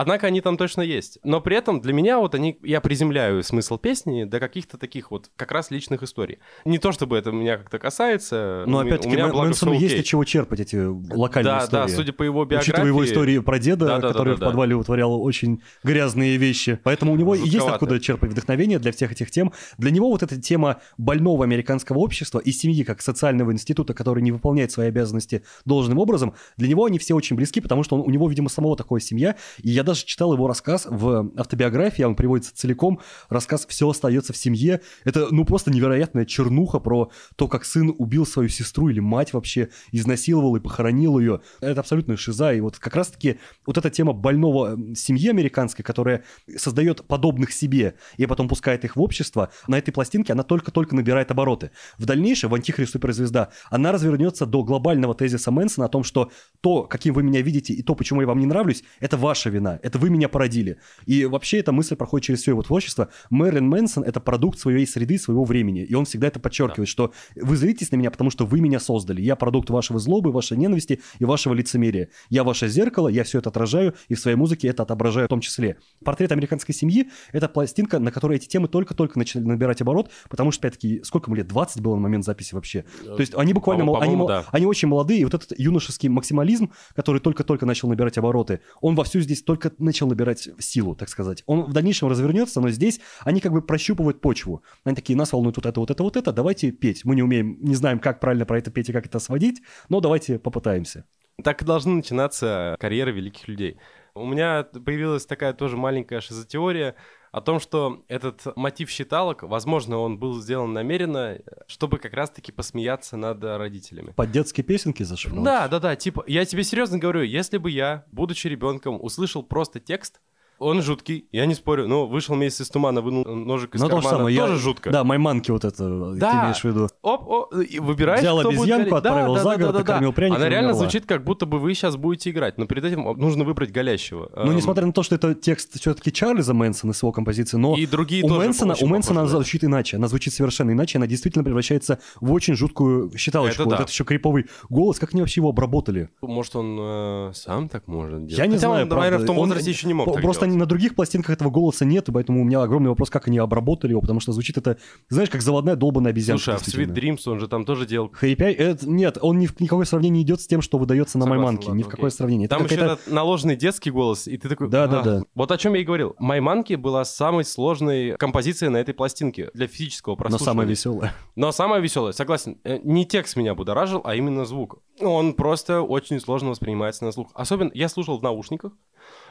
Однако они там точно есть. Но при этом для меня вот они, я приземляю смысл песни до каких-то таких вот как раз личных историй. Не то чтобы это меня как-то касается. Но опять-таки Мэнсону есть от чего черпать эти локальные Да, истории. да, судя по его биографии. Учитывая его историю про деда, Да-да-да-да-да. который в подвале утворял очень грязные вещи. Поэтому у него и есть Жутковато. откуда черпать вдохновение для всех этих тем. Для него вот эта тема больного американского общества и семьи как социального института, который не выполняет свои обязанности должным образом, для него они все очень близки, потому что он- у него, видимо, самого такая семья. И я даже читал его рассказ в автобиографии, он приводится целиком. Рассказ «Все остается в семье». Это, ну, просто невероятная чернуха про то, как сын убил свою сестру или мать вообще, изнасиловал и похоронил ее. Это абсолютно шиза. И вот как раз-таки вот эта тема больного семьи американской, которая создает подобных себе и потом пускает их в общество, на этой пластинке она только-только набирает обороты. В дальнейшем в «Антихрист суперзвезда» она развернется до глобального тезиса Мэнсона о том, что то, каким вы меня видите, и то, почему я вам не нравлюсь, это ваша вина, это вы меня породили. И вообще эта мысль проходит через все его творчество. Мэрилин Мэнсон — это продукт своей среды, своего времени, и он всегда это подчеркивает, что вы злитесь на меня, потому что вы меня создали. Я продукт вашего злобы, вашей ненависти и вашего лицемерия. Я ваше зеркало, я все это отражаю, и в своей музыке это отображаю в том числе. Портрет американской семьи — это пластинка, на которой эти темы только-только начали набирать оборот, потому что, опять-таки, сколько ему лет? 20 было на момент записи вообще. То есть они буквально, мол- они, да. они очень молодые, и вот этот юношеский максимализм, который только-только начал набирать обороты, он вовсю здесь только начал набирать силу, так сказать. Он в дальнейшем развернется, но здесь они как бы прощупывают почву. Они такие, нас волнует вот это, вот это, вот это, давайте петь. Мы не умеем, не знаем, как правильно про это петь и как это сводить, но давайте попытаемся. Так и должны начинаться карьеры великих людей. У меня появилась такая тоже маленькая шизотеория о том, что этот мотив считалок, возможно, он был сделан намеренно, чтобы как раз-таки посмеяться над родителями. Под детские песенки зашел. Да, да, да, типа, я тебе серьезно говорю, если бы я, будучи ребенком, услышал просто текст, Он жуткий, я не спорю. Но вышел месяц из тумана, вынул ножик из Ну, то же кармана. самое, я- Тоже жутко. Да, майманки вот это, ты Да. имеешь в виду. Оп, о, и выбираешь, Взял кто будет обезьянку. Да, отправил да, за да, город, да, да, накормил да. пряниками, Она реально умерла. звучит, как будто бы вы сейчас будете играть, но перед этим нужно выбрать голящего. Ну, Эм, несмотря на то, что это текст все-таки Чарльза Мэнсона с его композиции, но И другие у Мэнсона, у Мэнсона она звучит иначе. Она звучит совершенно иначе. Она действительно превращается в очень жуткую считалочку. Это вот да. этот еще криповый голос. Как они вообще его обработали? Может, он э, сам так может делать? Я не Хотя знаю, он, наверное, правда. в том Он- возрасте еще не мог Просто на других пластинках этого голоса нет, и поэтому у меня огромный вопрос, как они обработали его, потому что звучит это, знаешь, как заводная долбанная обезьянка. Слушай, а в Sweet. Dreams он же там тоже делал... Пяй- это- нет, он ни в никакое сравнение не идет с тем, что выдается на Майманке. Ни в какое сравнение. Это Там еще какая-то- этот наложенный детский голос, и ты такой... Да, да, «Ах». да. Вот о чем я и говорил. Майманки была самой сложной композицией на этой пластинке для физического Но прослушивания. самое веселое. Но самое веселое, согласен, э, не текст меня будоражил, а именно звук. Он просто очень сложно воспринимается на слух. Особенно я слушал в наушниках.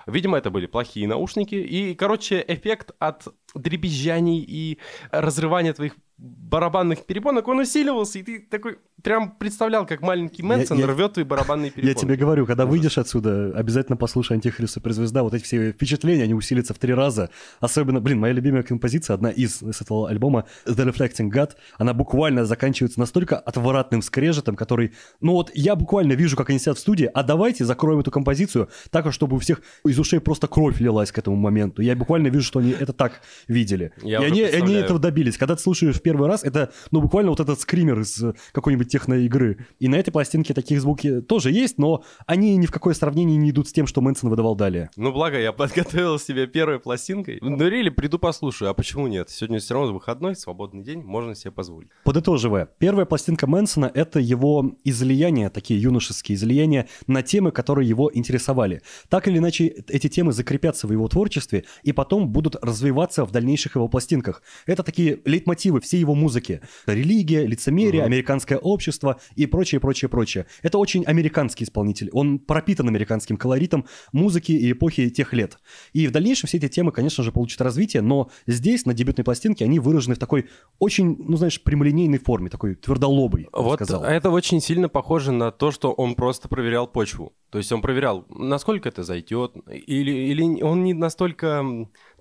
Видимо, это были плохие наушники. И, короче, эффект от дребезжаний и разрывания твоих барабанных перепонок, он усиливался, и ты такой прям представлял, как маленький Мэнсон я- рвет твои барабанные перепонки. Я тебе говорю, когда Ужас. выйдешь отсюда, обязательно послушай Антихрист суперзвезда. Вот эти все впечатления, они усилятся в три раза. Особенно, блин, моя любимая композиция, одна из с этого альбома, The Reflecting God, она буквально заканчивается настолько отвратным скрежетом, который... Ну вот я буквально вижу, как они сидят в студии, а давайте закроем эту композицию так, чтобы у всех из ушей просто кровь лилась к этому моменту. Я буквально вижу, что они это так видели. Я и они, они этого добились. Когда ты слушаешь первый раз, это, ну, буквально вот этот скример из э, какой-нибудь техноигры. И на этой пластинке таких звуки тоже есть, но они ни в какое сравнение не идут с тем, что Мэнсон выдавал далее. Ну, благо, я подготовил себе первой пластинкой. Ну, рели, приду послушаю, а почему нет? Сегодня все равно выходной, свободный день, можно себе позволить. Подытоживая, первая пластинка Мэнсона — это его излияния, такие юношеские излияния на темы, которые его интересовали. Так или иначе, эти темы закрепятся в его творчестве и потом будут развиваться в дальнейших его пластинках. Это такие лейтмотивы всей его музыки. Религия, лицемерие, Мгм. американское общество и прочее, прочее, прочее. Это очень американский исполнитель. Он пропитан американским колоритом музыки и эпохи тех лет. И в дальнейшем все эти темы, конечно же, получат развитие, но здесь, на дебютной пластинке, они выражены в такой очень, ну, знаешь, прямолинейной форме, такой твердолобой, Вот сказал. это очень сильно похоже на то, что он просто проверял почву. То есть он проверял, насколько это зайдет, или, или он не настолько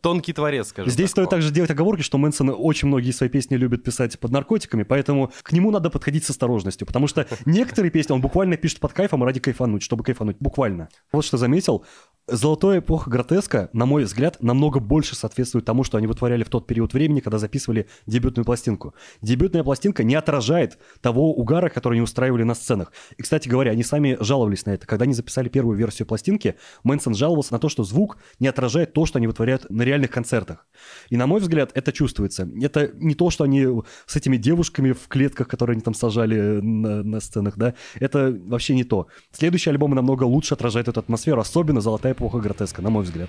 тонкий творец, скажем Здесь так. стоит также делать оговорки, что Мэнсон очень многие свои песни любит писать под наркотиками, поэтому к нему надо подходить с осторожностью, потому что некоторые песни он буквально пишет под кайфом ради кайфануть, чтобы кайфануть, буквально. Вот что заметил, Золотая эпоха гротеска, на мой взгляд, намного больше соответствует тому, что они вытворяли в тот период времени, когда записывали дебютную пластинку. Дебютная пластинка не отражает того угара, который они устраивали на сценах. И, кстати говоря, они сами жаловались на это. Когда они записали первую версию пластинки, Мэнсон жаловался на то, что звук не отражает то, что они вытворяют на реальных концертах. И, на мой взгляд, это чувствуется. Это не то, что они с этими девушками в клетках, которые они там сажали на, на сценах, да, это вообще не то. Следующий альбом намного лучше отражает эту атмосферу, особенно «Золотая эпоха гротеска», на мой взгляд.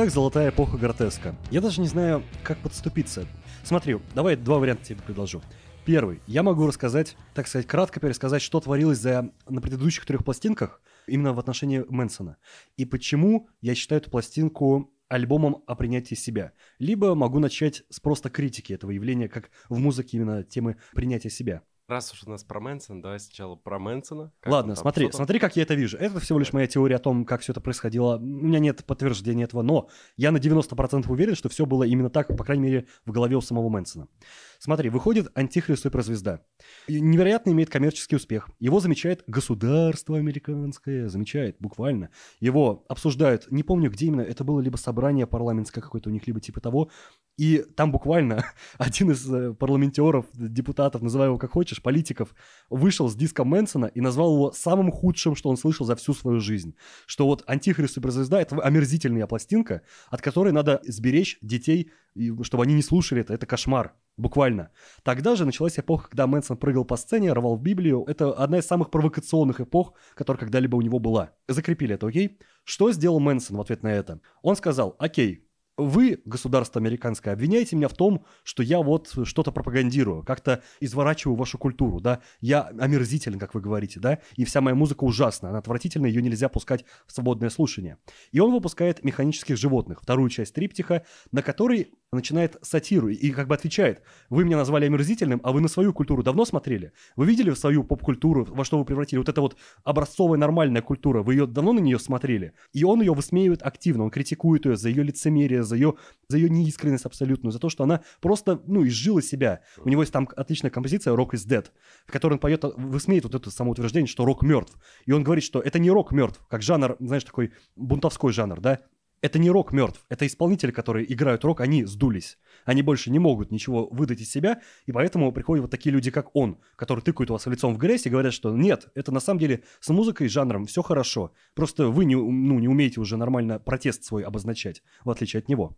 Итак, «Золотая эпоха гротеска». Я даже не знаю, как подступиться. Смотри, давай два варианта тебе предложу. Первый. Я могу рассказать, так сказать, кратко пересказать, что творилось за, на предыдущих трех пластинках, именно в отношении Мэнсона. И почему я считаю эту пластинку альбомом о принятии себя. Либо могу начать с просто критики этого явления, как в музыке именно темы принятия себя. Раз уж у нас про Мэнсона, давай сначала про Мэнсона. Как Ладно, там, смотри, смотри, как я это вижу. Это всего лишь моя теория о том, как все это происходило. У меня нет подтверждения этого, но я на 90% уверен, что все было именно так, по крайней мере, в голове у самого Мэнсона. Смотри, выходит антихрист суперзвезда. Невероятно имеет коммерческий успех. Его замечает государство американское, замечает буквально. Его обсуждают, не помню где именно, это было либо собрание парламентское какое-то у них, либо типа того. И там буквально один из э, парламентеров, депутатов, называй его как хочешь, политиков, вышел с диском Мэнсона и назвал его самым худшим, что он слышал за всю свою жизнь. Что вот антихрист суперзвезда — это омерзительная пластинка, от которой надо сберечь детей, чтобы они не слушали это. Это кошмар. Буквально. Тогда же началась эпоха, когда Мэнсон прыгал по сцене, рвал в Библию. Это одна из самых провокационных эпох, которая когда-либо у него была. Закрепили это, окей? Что сделал Мэнсон в ответ на это? Он сказал, окей, вы, государство американское, обвиняете меня в том, что я вот что-то пропагандирую, как-то изворачиваю вашу культуру, да, я омерзителен, как вы говорите, да, и вся моя музыка ужасна, она отвратительна, ее нельзя пускать в свободное слушание. И он выпускает «Механических животных», вторую часть триптиха, на которой начинает сатиру и как бы отвечает, вы меня назвали омерзительным, а вы на свою культуру давно смотрели? Вы видели свою поп-культуру, во что вы превратили? Вот это вот образцовая нормальная культура, вы ее давно на нее смотрели? И он ее высмеивает активно, он критикует ее за ее лицемерие, за ее, за ее неискренность абсолютную, за то, что она просто, ну, изжила себя. У него есть там отличная композиция «Rock is Dead», в которой он поет, высмеет вот это самоутверждение, что рок мертв. И он говорит, что это не рок мертв, как жанр, знаешь, такой бунтовской жанр, да? Это не рок мертв, это исполнители, которые играют рок, они сдулись. Они больше не могут ничего выдать из себя, и поэтому приходят вот такие люди, как он, которые тыкают вас лицом в грязь и говорят, что нет, это на самом деле с музыкой и жанром все хорошо. Просто вы не, ну, не умеете уже нормально протест свой обозначать, в отличие от него.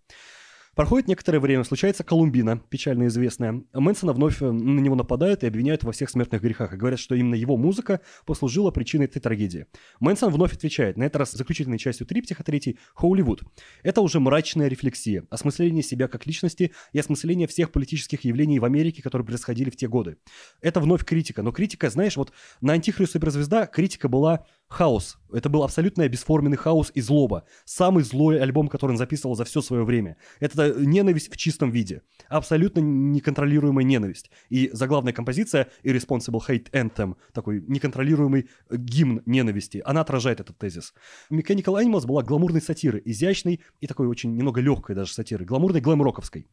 Проходит некоторое время, случается Колумбина, печально известная. Мэнсона вновь э, на него нападают и обвиняют во всех смертных грехах, и говорят, что именно его музыка послужила причиной этой трагедии. Мэнсон вновь отвечает, на этот раз заключительной частью триптиха третий, Хоуливуд. Это уже мрачная рефлексия, осмысление себя как личности и осмысление всех политических явлений в Америке, которые происходили в те годы. Это вновь критика, но критика, знаешь, вот на «Антихрист суперзвезда» критика была хаос. Это был абсолютно бесформенный хаос и злоба. Самый злой альбом, который он записывал за все свое время. Это ненависть в чистом виде. Абсолютно неконтролируемая ненависть. И заглавная композиция Irresponsible Hate Anthem, такой неконтролируемый гимн ненависти, она отражает этот тезис. Mechanical Animals была гламурной сатирой, изящной и такой очень немного легкой даже сатирой, гламурной глэм-роковской.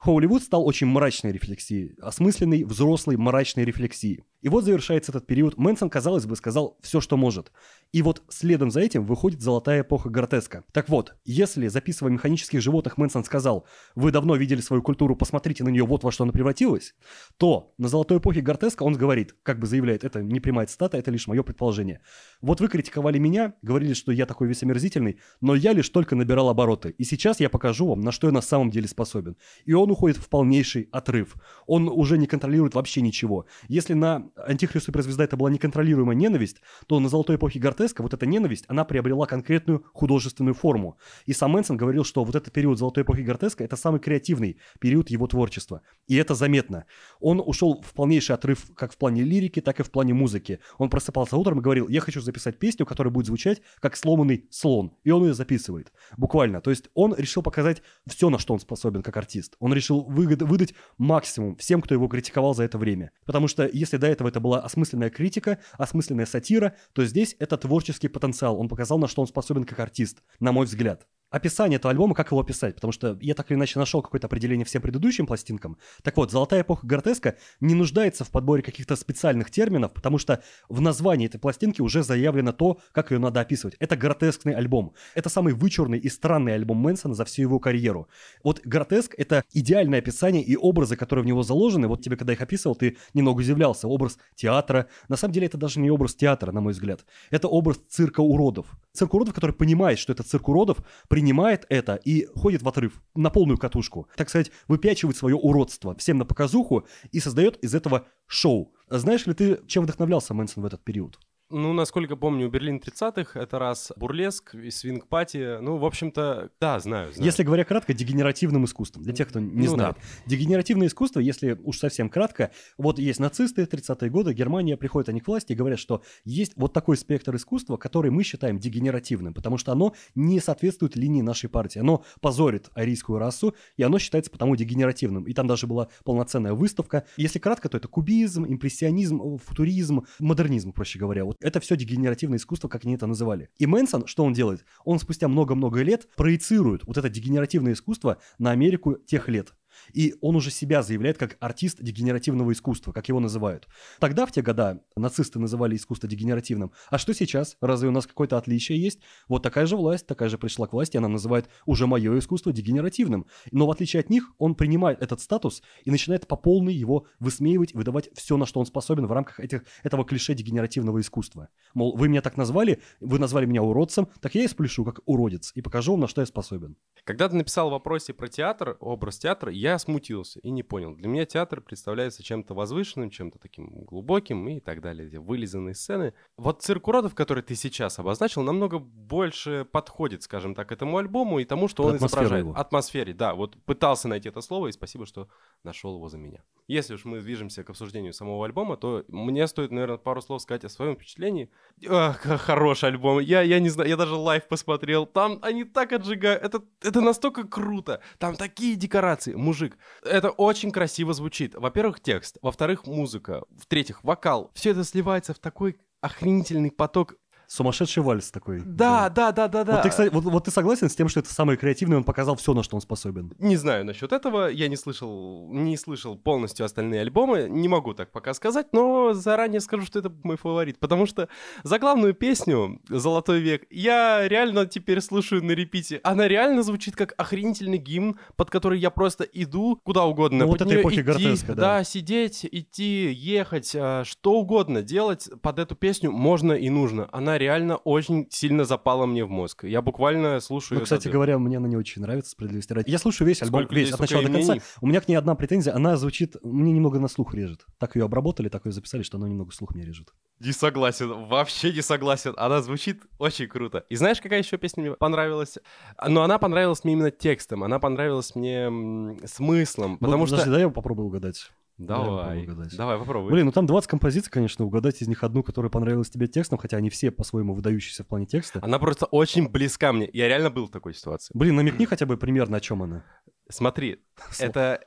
Холливуд стал очень мрачной рефлексией, осмысленной, взрослой, мрачной рефлексией. И вот завершается этот период. Мэнсон, казалось бы, сказал все, что может. И вот следом за этим выходит золотая эпоха гротеска. Так вот, если, записывая механических животных, Мэнсон сказал, вы давно видели свою культуру, посмотрите на нее, вот во что она превратилась, то на золотой эпохе гротеска он говорит, как бы заявляет, это не прямая цитата, это лишь мое предположение. Вот вы критиковали меня, говорили, что я такой весь омерзительный, но я лишь только набирал обороты. И сейчас я покажу вам, на что я на самом деле способен. И он уходит в полнейший отрыв. Он уже не контролирует вообще ничего. Если на Антихрист суперзвезда это была неконтролируемая ненависть, то на золотой эпохе Гортеска вот эта ненависть, она приобрела конкретную художественную форму. И сам Мэнсон говорил, что вот этот период золотой эпохи Гортеска это самый креативный период его творчества. И это заметно. Он ушел в полнейший отрыв как в плане лирики, так и в плане музыки. Он просыпался утром и говорил, я хочу записать песню, которая будет звучать как сломанный слон. И он ее записывает. Буквально. То есть он решил показать все, на что он способен как артист. Он решил выдать максимум всем, кто его критиковал за это время. Потому что если до этого это была осмысленная критика, осмысленная сатира, то здесь это творческий потенциал. Он показал, на что он способен как артист, на мой взгляд описание этого альбома, как его описать, потому что я так или иначе нашел какое-то определение всем предыдущим пластинкам. Так вот, «Золотая эпоха Гортеска» не нуждается в подборе каких-то специальных терминов, потому что в названии этой пластинки уже заявлено то, как ее надо описывать. Это гротескный альбом. Это самый вычурный и странный альбом Мэнсона за всю его карьеру. Вот гротеск — это идеальное описание и образы, которые в него заложены. Вот тебе, когда их описывал, ты немного удивлялся. Образ театра. На самом деле это даже не образ театра, на мой взгляд. Это образ цирка уродов. Цирк уродов, который понимает, что это цирк уродов, принимает это и ходит в отрыв на полную катушку. Так сказать, выпячивает свое уродство всем на показуху и создает из этого шоу. Знаешь ли ты, чем вдохновлялся Мэнсон в этот период? Ну, насколько помню, Берлин 30-х это раз бурлеск и swing party. Ну, в общем-то, да, знаю, знаю. Если говоря кратко, дегенеративным искусством. Для тех, кто не Ну знает. Дегенеративное искусство, если уж совсем кратко, вот есть нацисты 30-е годы, Германия, приходят они к власти и говорят, что есть вот такой спектр искусства, который мы считаем дегенеративным, потому что оно не соответствует линии нашей партии. Оно позорит арийскую расу, и оно считается потому дегенеративным. И там даже была полноценная выставка. Если кратко, то это кубизм, импрессионизм, футуризм, модернизм, проще говоря. Вот это все дегенеративное искусство, как они это называли. И Мэнсон, что он делает? Он спустя много-много лет проецирует вот это дегенеративное искусство на Америку тех лет. И он уже себя заявляет как артист дегенеративного искусства, как его называют. Тогда, в те года, нацисты называли искусство дегенеративным. А что сейчас? Разве у нас какое-то отличие есть? Вот такая же власть, такая же пришла к власти, она называет уже мое искусство дегенеративным. Но в отличие от них, он принимает этот статус и начинает по полной его высмеивать, выдавать все, на что он способен в рамках этих, этого клише дегенеративного искусства. Мол, вы меня так назвали, вы назвали меня уродцем, так я и спляшу как уродец и покажу вам, на что я способен. Когда ты написал в вопросе про театр, образ театра, я смутился и не понял. Для меня театр представляется чем-то возвышенным, чем-то таким глубоким и так далее, где вылизанные сцены. Вот цирк уродов, который ты сейчас обозначил, намного больше подходит, скажем так, этому альбому и тому, что он Атмосфера изображает. его. Атмосфере, да. Вот пытался найти это слово, и спасибо, что нашел его за меня. Если уж мы движемся к обсуждению самого альбома, то мне стоит, наверное, пару слов сказать о своем впечатлении. Ах, хороший альбом. Я, я не знаю, я даже live посмотрел. Там они так отжигают. Это, это настолько круто. Там такие декорации. Мужик, это очень красиво звучит. Во-первых, текст. Во-вторых, музыка. В-третьих, вокал. Все это сливается в такой охренительный поток. Сумасшедший вальс такой. Да, да, да, да, да. Вот ты, кстати, вот, вот ты согласен с тем, что это самый креативный, он показал все, на что он способен? Не знаю насчет этого, я не слышал, не слышал полностью остальные альбомы, не могу так пока сказать, но заранее скажу, что это мой фаворит, потому что заглавную песню «Золотой век» я реально теперь слушаю на репите. Она реально звучит как охренительный гимн, под который я просто иду куда угодно. Ну, вот этой эпохи идти, гротеска, да. Да, сидеть, идти, ехать, а, что угодно делать под эту песню можно и нужно. Она реально очень сильно запала мне в мозг. Я буквально слушаю Ну, кстати говоря, мне она не очень нравится, справедливости ради. Я слушаю весь альбом, Сколько весь, людей, от начала до конца. У меня к ней одна претензия, она звучит, мне немного на слух режет. Так ее обработали, так ее записали, что она немного слух мне режет. Не согласен, вообще не согласен. Она звучит очень круто. И знаешь, какая еще песня мне понравилась? Но она понравилась мне именно текстом, она понравилась мне смыслом, потому Ну, что... Подожди, дай я попробую угадать. Давай, давай, попробуй. Блин, ну там 20 композиций, конечно, угадать из них одну, которая понравилась тебе текстом, хотя они все по-своему выдающиеся в плане текста. Она просто очень близка мне. Я реально был в такой ситуации. Блин, намекни хотя бы примерно, о чем она. Смотри, это...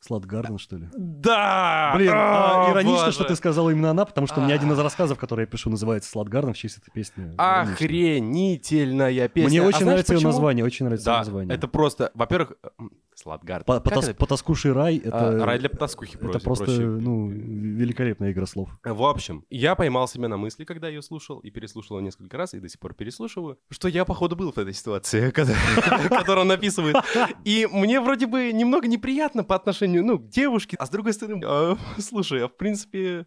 Сладгарден, что ли? Да! Блин, а, О, иронично, боже! что ты сказал именно она, потому что у меня один из рассказов, который я пишу, называется «Сладгарден» в честь этой песни. Охренительная песня. Мне А очень знаешь нравится ее почему? название, очень нравится Да, название. это просто, во-первых, Сладгард. По- потас-? Потаскуший рай — это... А, рай для потаскухи Это проще- просто, проще. ну, великолепная игра слов. В общем, я поймал себя на мысли, когда ее слушал, и переслушал ее несколько раз, и до сих пор переслушиваю, что я, походу, был в этой ситуации, которую он описывает. И мне вроде бы немного неприятно по отношению, ну, к девушке, а с другой стороны, а, слушай, а в принципе,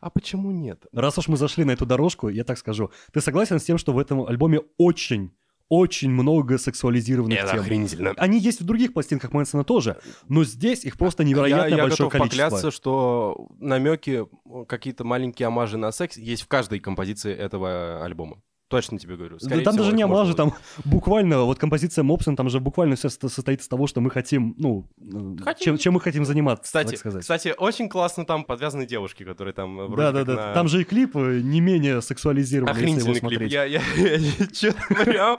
а почему нет? Раз уж мы зашли на эту дорожку, я так скажу. Ты согласен с тем, что в этом альбоме очень, очень много сексуализированных Это тем? охренительно. Они есть в других пластинках Мэнсона тоже, но здесь их просто невероятно я, я большое готов количество. поклясться, что намеки, какие-то маленькие амажи на секс есть в каждой композиции этого альбома. Точно тебе говорю. Да Скорее там всего, даже не амажи, там буквально, вот композиция Мопсон, там же буквально все состоит из того, что мы хотим, ну, Хотим. Чем, чем мы хотим заниматься, Кстати, так сказать. кстати, очень классно там подвязаны девушки, которые там э, вроде Да, да, как да. на- Там же и клип э, не менее сексуализированный, если его Охренительный клип. смотреть. Я, я, что-то прям... Я,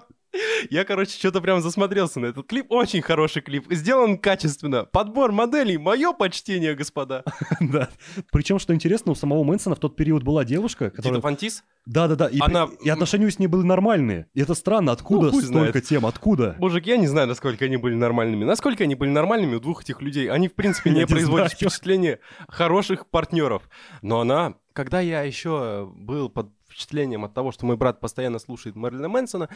короче, что-то прям засмотрелся на этот клип. Очень хороший клип. Сделан качественно. Подбор моделей. Мое почтение, господа. Да. Причем, что интересно, у самого Мэнсона в тот период была девушка, Дита которая... Фантис? Да, да, да. И, Она- и отношения с ней были нормальные. И это странно, откуда Ну, хуй столько знает. тем, откуда? Мужик, я не знаю, насколько они были нормальными. Насколько они были нормальными у двух этих людей. Они, в принципе, Я не не производят знаю. впечатление хороших партнеров. Но она, когда я еще был под впечатлением от того, что мой брат постоянно слушает Мэрилина Мэнсона,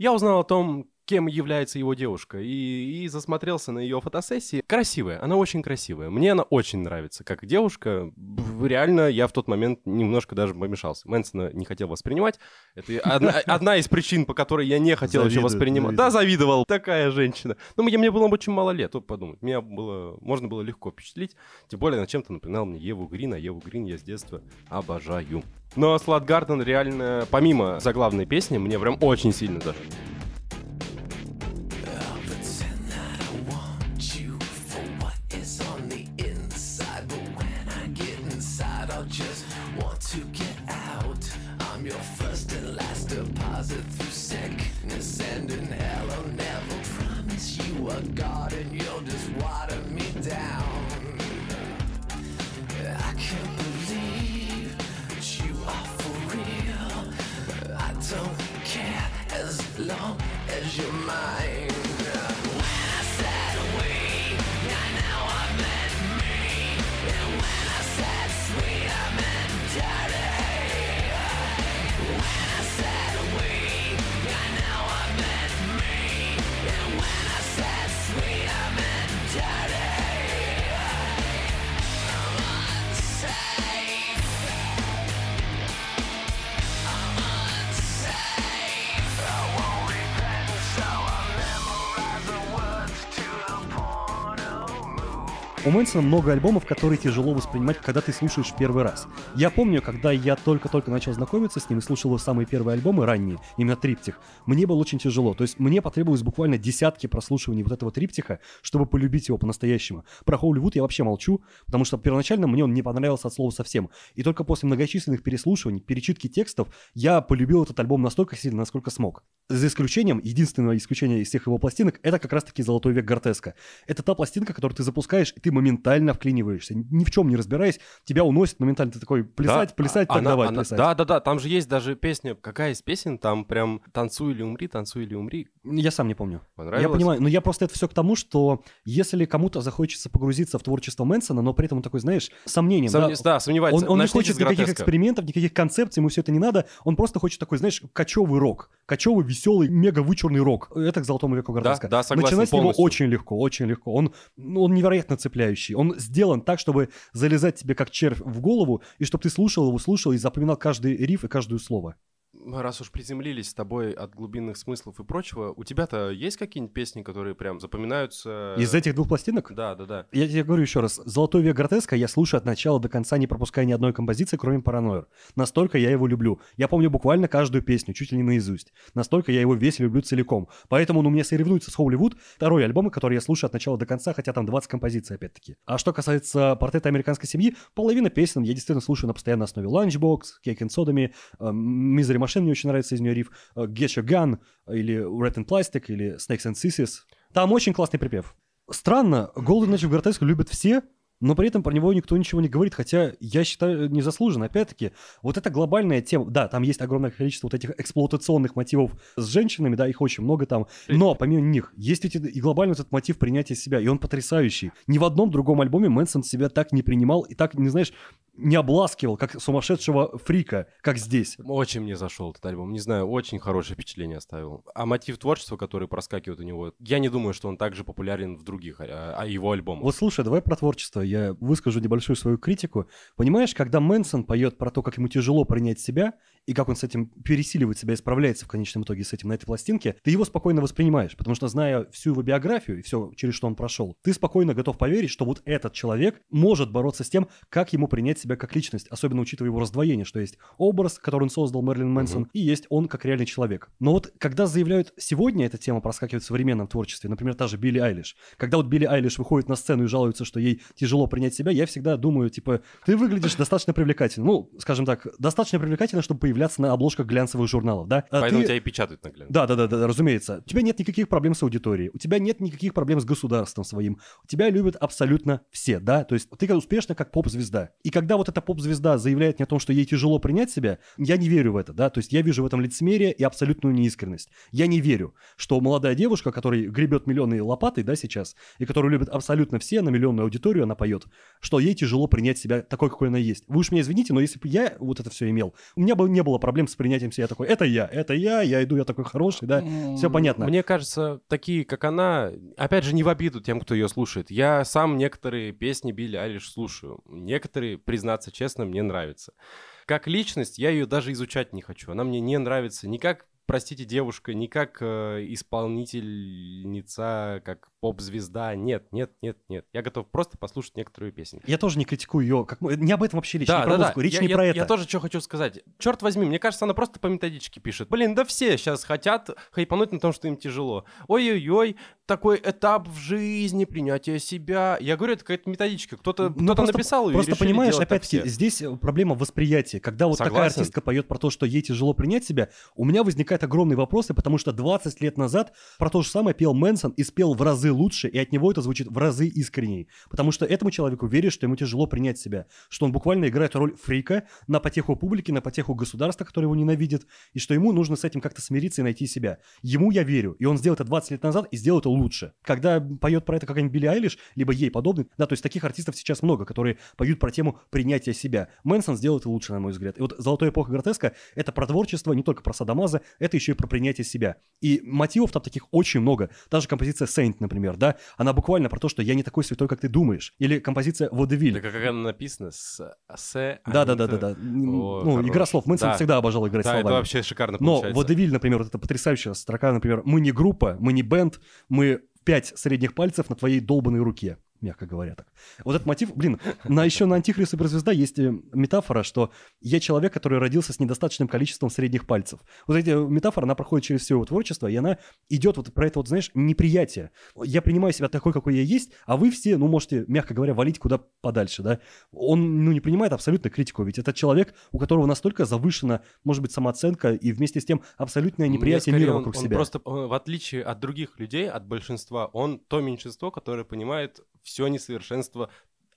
я узнал о том, кем является его девушка, и, и засмотрелся на ее фотосессии. Красивая, она очень красивая. Мне она очень нравится. Как девушка, реально я в тот момент немножко даже помешался. Мэнсона не хотел воспринимать. Это одна, одна из причин, по которой я не хотел еще воспринимать. завидует. Да, завидовал. Такая женщина. Ну, мне, мне было очень мало лет, тут подумать. Меня было, можно было легко впечатлить. Тем более, на чем-то напоминал мне Еву Грин, а Еву Грин я с детства обожаю. Но Слад Гарден реально, помимо заглавной песни, мне прям очень сильно зашел. У Мэнсона много альбомов, которые тяжело воспринимать, когда ты слушаешь в первый раз. Я помню, когда я только-только начал знакомиться с ним и слушал его самые первые альбомы ранние, именно триптих, мне было очень тяжело. То есть мне потребовалось буквально десятки прослушиваний вот этого триптиха, чтобы полюбить его по-настоящему. Про Холливуд я вообще молчу, потому что первоначально мне он не понравился от слова совсем. И только после многочисленных переслушиваний, перечитки текстов, я полюбил этот альбом настолько сильно, насколько смог. За исключением, единственного исключения из всех его пластинок, это как раз-таки «Золотой век Гортеска». Это та пластинка, которую ты запускаешь, и ты моментально вклиниваешься. Ни в чем не разбираясь, тебя уносит моментально. Ты такой, плясать, Да, плясать, а- так она- давай, она- плясать. Да, да, да, там же есть даже песня. Какая из песен? Там прям «Танцуй или умри, танцуй или умри». Я сам не помню. Понравилось? Я понимаю, но я просто это все к тому, что если кому-то захочется погрузиться в творчество Мэнсона, но при этом он такой, знаешь, сомнением, Сомне- да, да, сомневается. Он, он не хочет никаких «Гротеска». экспериментов, никаких концепций, ему все это не надо. Он просто хочет такой, знаешь, кочевый рок. Кочевый, веселый, мега вычурный рок. Это к золотому веку Гортеска. да, согласен Начинать с него полностью. очень легко, очень легко. Он, ну, он невероятно цепляющий. Он сделан так, чтобы залезать тебе как червь в голову, и чтобы ты слушал его, слушал и запоминал каждый риф и каждое слово. Раз уж приземлились с тобой от глубинных смыслов и прочего, у тебя-то есть какие-нибудь песни, которые прям запоминаются? Из этих двух пластинок Да, да, да. Я тебе говорю еще раз, «Золотой век Гротеска» я слушаю от начала до конца, не пропуская ни одной композиции, кроме «Параноир». Настолько я его люблю. Я помню буквально каждую песню, чуть ли не наизусть. Настолько я его весь люблю целиком. Поэтому он у меня соревнуется с «Холливуд», второй альбом, который я слушаю от начала до конца, хотя там 20 композиций опять-таки. А что касается «Портрета американской семьи», половина песен я действительно слушаю на постоянной основе. «Cake and Sodom», «Misery Machine» мне очень нравится из нее риф, э, «Get Your Gun» или «Red and Plastic» или «Snakes and Sissies». Там очень классный припев. Странно, Golden Age of Grotesque любят все, но при этом про него никто ничего не говорит, хотя я считаю незаслуженно. Опять-таки, вот эта глобальная тема, да, там есть огромное количество вот этих эксплуатационных мотивов с женщинами, да, их очень много там, но помимо них есть ведь и глобальный этот мотив принятия себя, и он потрясающий. Ни в одном другом альбоме Мэнсон себя так не принимал и так, не знаешь, не обласкивал, как сумасшедшего фрика, как здесь. Очень мне зашел этот альбом. Не знаю, очень хорошее впечатление оставил. А мотив творчества, который проскакивает у него, я не думаю, что он также популярен в других а, а его альбомах. Вот слушай, давай про творчество. Я выскажу небольшую свою критику. Понимаешь, когда Мэнсон поет про то, как ему тяжело принять себя, и как он с этим пересиливает себя и справляется в конечном итоге с этим на этой пластинке, ты его спокойно воспринимаешь, потому что зная всю его биографию и все, через что он прошел, ты спокойно готов поверить, что вот этот человек может бороться с тем, как ему принять себя как личность, особенно учитывая его раздвоение, что есть образ, который он создал, Мерлин Мэнсон, и есть он как реальный человек. Но вот когда заявляют, сегодня эта тема проскакивает в современном творчестве, например, та же Билли Айлиш, когда вот Билли Айлиш выходит на сцену и жалуется, что ей тяжело принять себя, я всегда думаю, типа, ты выглядишь достаточно привлекательно. Ну, скажем так, достаточно привлекательно, чтобы появляться на обложках глянцевых журналов, да? А Поэтому ты- тебя и печатают на глянце. да, да, да, да, разумеется. У тебя нет никаких проблем с аудиторией, у тебя нет никаких проблем с государством своим. Тебя любят абсолютно все, да? То есть ты как успешна как поп-звезда. И когда вот эта поп-звезда заявляет мне о том, что ей тяжело принять себя, я не верю в это, да? То есть я вижу в этом лицемерие и абсолютную неискренность. Я не верю, что молодая девушка, которая гребет миллионы лопатой, да, сейчас, и которую любят абсолютно все, на миллионную аудиторию она поет, что ей тяжело принять себя такой, какой она есть. Вы уж меня извините, но если бы я вот это все имел, у меня бы не было проблем с принятием себя такой, это я, это я, я иду, я такой хороший, да, все понятно. Мне кажется, такие, как она, опять же, не в обиду тем, кто ее слушает. Я сам некоторые песни Билли Айлиш слушаю. Некоторые, признаться честно, мне нравятся. Как личность я ее даже изучать не хочу. Она мне не нравится ни как, простите, девушка, ни как э, исполнительница, как поп-звезда. Нет, нет, нет, нет. Я готов просто послушать некоторые песни. Я тоже не критикую ее, как... не об этом вообще речь, не про музыку, речь я, не я- про я это. тоже что хочу сказать. Черт возьми, мне кажется, она просто по методичке пишет. Блин, да все сейчас хотят хайпануть на том, что им тяжело. Ой-ой-ой, такой этап в жизни, принятие себя. Я говорю, это какая-то методичка. Кто-то Ну, кто-то просто- написал ее Просто понимаешь, опять-таки, здесь э, проблема восприятия. Когда вот такая Согласен. артистка поет про то, что ей тяжело принять себя, у меня возникают огромные вопросы, потому что 20 лет назад про то же самое пел Мэнсон и спел в разы лучше, и от него это звучит в разы искренней. Потому что этому человеку веришь, что ему тяжело принять себя, что он буквально играет роль фрика на потеху публики, на потеху государства, которое его ненавидит, и что ему нужно с этим как-то смириться и найти себя. Ему я верю, и он сделал это 20 лет назад и сделал это лучше. Когда поет про это какая-нибудь Билли Айлиш, либо ей подобный, да, то есть таких артистов сейчас много, которые поют про тему принятия себя. Мэнсон сделал это лучше, на мой взгляд. И вот «Золотая эпоха гротеска» — это про творчество, не только про Садамаза, это еще и про принятие себя. И мотивов там таких очень много. Та же композиция «Saint», например, да, она буквально про то, что я не такой святой, как ты думаешь. Или композиция «Водевиль». Да как она написана? С, с, Да, да, да, да, Анита. да. О, Ну, хорош. игра слов. Мэнсон Да. всегда обожал играть Да, словами. это вообще шикарно Но получается. водевиль, например, вот эта потрясающая строка, например, мы не группа, мы не бенд, мы пять средних пальцев на твоей долбанной руке. Мягко говоря так. Вот этот мотив, блин, на еще на антихрист суперзвезда есть э, метафора, что я человек, который родился с недостаточным количеством средних пальцев. Вот эта метафора, она проходит через все его творчество, и она идет вот про это вот, знаешь, неприятие. Я принимаю себя такой, какой я есть, а вы все, ну, можете, мягко говоря, валить куда подальше, да. Он, ну, не принимает абсолютно критику, ведь это человек, у которого настолько завышена, может быть, самооценка и вместе с тем абсолютное Мне неприятие скорее мира он- вокруг он себя. Просто, э, в отличие от других людей, от большинства, он то меньшинство, которое понимает все несовершенство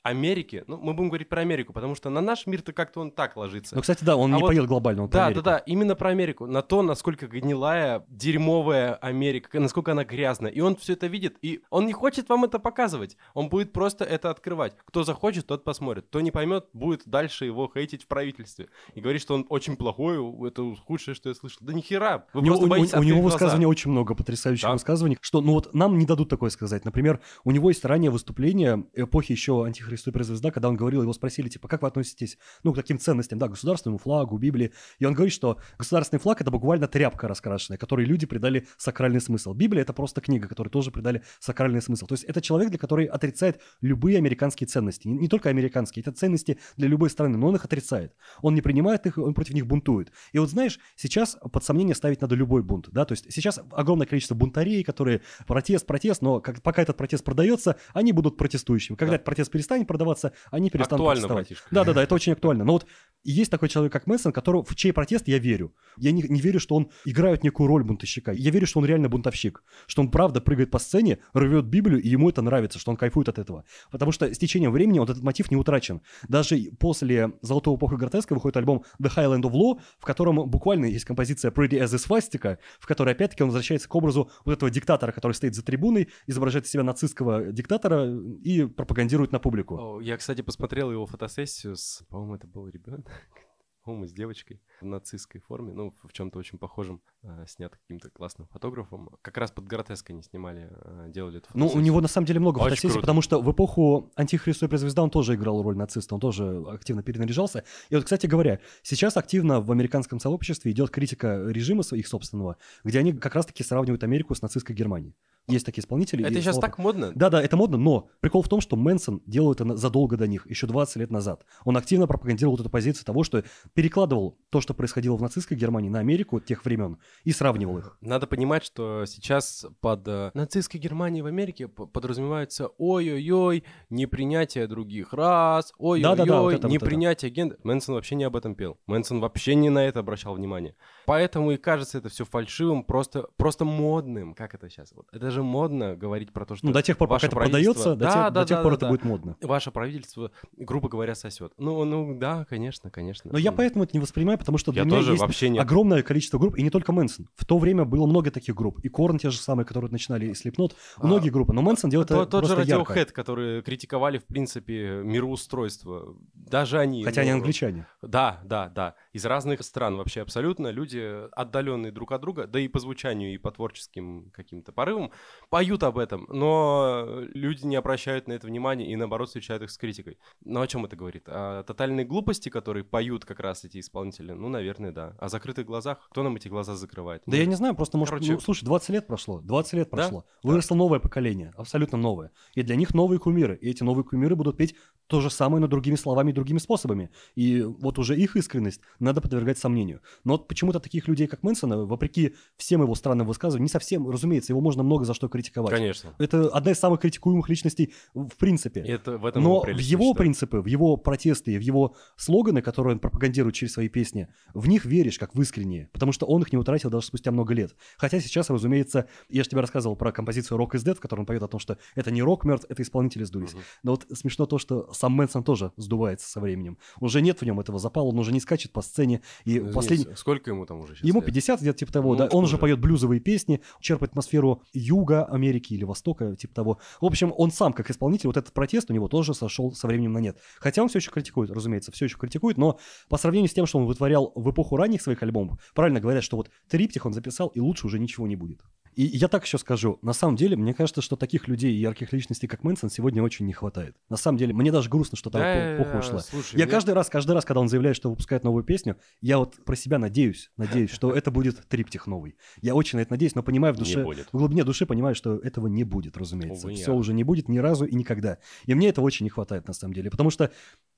Америки. Ну, мы будем говорить про Америку, потому что на наш мир-то как-то он так ложится. Ну, кстати, да, он А не вот- поет глобально, он Да, да, да, именно про Америку. На то, насколько гнилая, дерьмовая Америка, насколько она грязная. И он все это видит, и он не хочет вам это показывать. Он будет просто это открывать. Кто захочет, тот посмотрит. Кто не поймет, будет дальше его хейтить в правительстве. И говорить, что он очень плохой, это худшее, что я слышал. Да нихера. Вы У него, просто у- боитесь у него открыть глаза. высказываний очень много, потрясающих Да. высказываний, что, ну вот, нам не дадут такое сказать. Например, у него есть раннее выступление эпохи еще антихриста и суперзвезда, когда он говорил, его спросили, типа, как вы относитесь, ну, к таким ценностям, да, государственному флагу, Библии. И он говорит, что государственный флаг — это буквально тряпка раскрашенная, которой люди придали сакральный смысл. Библия — это просто книга, которой тоже придали сакральный смысл. То есть это человек, для который отрицает любые американские ценности. Не, не только американские, это ценности для любой страны, но он их отрицает. Он не принимает их, он против них бунтует. И вот знаешь, сейчас под сомнение ставить надо любой бунт, да, то есть сейчас огромное количество бунтарей, которые протест, протест, но как, пока этот протест продается, они будут протестующими. Когда Да. этот протест перестанет продаваться, они перестанут Актуально, протестовать. братишка. Да, да, да, это очень актуально. Но вот есть такой человек, как Мэнсон, которого, в чей протест я верю. Я не, не верю, что он играет некую роль бунтовщика. Я верю, что он реально бунтовщик. Что он правда прыгает по сцене, рвет Библию, и ему это нравится, что он кайфует от этого. Потому что с течением времени вот этот мотив не утрачен. Даже после «Золотого эпоха гротеска» выходит альбом «The Highland of Law», в котором буквально есть композиция «Pretty as a Swastika», в которой опять-таки он возвращается к образу вот этого диктатора, который стоит за трибуной, изображает из себя нацистского диктатора и пропагандирует на публику. О, Я, кстати, посмотрел его фотосессию с, по-моему, это был ребенок, по-моему, с девочкой в нацистской форме, ну, в чем-то очень похожем, э, снят каким-то классным фотографом. Как раз под Гротеской они снимали, э, делали эту Ну, у фотосессию. него на самом деле много Очень фотосессий, круто. потому что в эпоху антихриста и звезда он тоже играл роль нациста, он тоже активно перенаряжался. И вот, кстати говоря, сейчас активно в американском сообществе идет критика режима своих собственного, где они как раз-таки сравнивают Америку с нацистской Германией. Есть такие исполнители. Это сейчас так модно? Да, да, это модно, но прикол в том, что Мэнсон делал это задолго до них, еще 20 лет назад. Он активно пропагандировал вот эту позицию того, что перекладывал то, что происходило в нацистской Германии, на Америку тех времен и сравнивал их. Надо понимать, что сейчас под э, нацистской Германией в Америке подразумевается ой-ой-ой, непринятие других рас, вот ой-ой-ой, это, вот непринятие гендера. Мэнсон вообще не об этом пел. Мэнсон вообще не на это обращал внимание. Поэтому и кажется это все фальшивым, просто, просто модным. Как это сейчас? Вот. Это же модно говорить про то, что Ну, до тех пор, пока это продается, до Да, тех, да, до тех да, пор да, это да. будет модно. Ваше правительство, грубо говоря, сосет. Ну, ну да, конечно, конечно. Но я поэтому это не воспринимаю, потому что для Я меня тоже есть вообще не... огромное количество групп, и не только Мэнсон. В то время было много таких групп. И Корн те же самые, которые начинали, и Слепнот. А, Многие группы. Но Мэнсон делает То- это тот же. Radiohead, которые критиковали, в принципе, мироустройство. Даже они. Хотя они англичане. Да, да, да. Из разных стран вообще абсолютно. Люди, отдаленные друг от друга, да и по звучанию, и по творческим каким-то порывам, поют об этом. Но люди не обращают на это внимания и, наоборот, встречают их с критикой. Но о чем это говорит? О тотальной глупости, которые поют как раз эти исполнители? Ну, наверное, да. О закрытых глазах? Кто нам эти глаза закрывает? Да я не знаю, просто, может, Короче- ну, слушай, 20 лет прошло, 20 лет Да? прошло. Выросло новое поколение, абсолютно новое. И для них новые кумиры. И эти новые кумиры будут петь то же самое, но другими словами и другими способами. И вот уже их искренность надо подвергать сомнению. Но вот почему-то таких людей, как Мэнсона, вопреки всем его странным высказываниям, не совсем, разумеется, его можно много за что критиковать. Конечно. Это одна из самых критикуемых личностей в принципе. И это в этом Но в его считаю. принципы, в его протесты, в его слоганы, которые он пропагандирует через свои песни, в них веришь как в искренние, потому что он их не утратил даже спустя много лет. Хотя сейчас, разумеется, я же тебе рассказывал про композицию «Rock is Dead», в которой он поет о том, что это не рок мертв, это исполнители сдулись. Мгм. Но вот смешно то, что сам Мэнсон тоже сдувается со временем. Уже нет в нем этого запала, он уже не скачет по сцене. И Ну, последний... Сколько ему там уже сейчас Ему лет? 50, где-то типа того, Ну, да. Он уже же. поет блюзовые песни, черпает атмосферу юга Америки или Востока, типа того. В общем, он сам, как исполнитель, вот этот протест у него тоже сошел со временем на нет. Хотя он все еще критикует, разумеется, все еще критикует, но по сравнению с тем, что он вытворял в эпоху ранних своих альбомов, правильно говорят, что вот триптих он записал, и лучше уже ничего не будет. И я так еще скажу, на самом деле, мне кажется, что таких людей и ярких личностей, как Мэнсон, сегодня очень не хватает. На самом деле, мне даже грустно, что там Да, эпоха ушла. слушай, Я мне- каждый раз, каждый раз, когда он заявляет, что выпускает новую песню, я вот про себя надеюсь, надеюсь, что это будет триптих новый. Я очень на это надеюсь, но понимаю в душе, в глубине души понимаю, что этого не будет, разумеется. Все уже не будет ни разу и никогда. И мне этого очень не хватает, на самом деле. Потому что,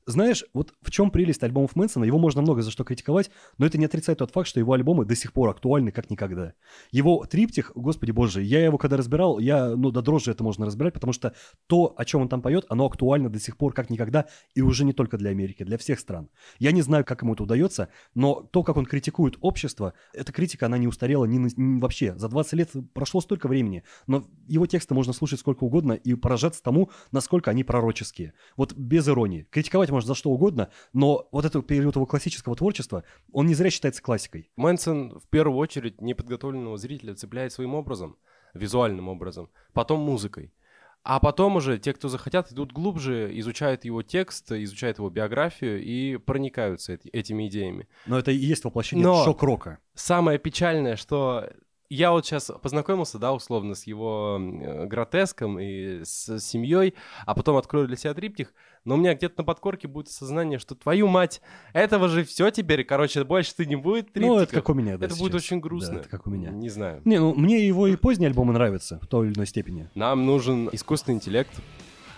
знаешь, вот в чем прелесть альбомов Мэнсона, его можно много за что критиковать, но это не отрицает тот факт, что его альбомы до сих пор актуальны как никогда. Его триптих, господи боже, я его когда разбирал, я, ну, до дрожи это можно разбирать, потому что то, о чем он там поет, оно актуально до сих пор как никогда, и уже не только для Америки, для всех стран. Я не знаю, как ему это удается, но то, как он критикует общество, эта критика, она не устарела ни, ни вообще. За 20 лет прошло столько времени, но его тексты можно слушать сколько угодно и поражаться тому, насколько они пророческие. Вот без иронии. Критиковать можно за что угодно, но вот этот период его классического творчества, он не зря считается классикой. Мэнсон в первую очередь неподготовленного зрителя цепляет своим образом, визуальным образом, потом музыкой. А потом уже те, кто захотят, идут глубже, изучают его текст, изучают его биографию и проникаются эти- этими идеями. Но это и есть воплощение шок-рока. Самое печальное, что я вот сейчас познакомился, да, условно, с его э, гротеском и с семьей, а потом открою для себя триптих, но у меня где-то на подкорке будет осознание, что твою мать, этого же все теперь, короче, больше ты не будет триптихов. Ну, это как у меня, да, Это будет сейчас. очень грустно. Да, это как у меня. Не знаю. Не, ну мне его и поздние альбомы нравятся в той или иной степени, Нам нужен искусственный интеллект,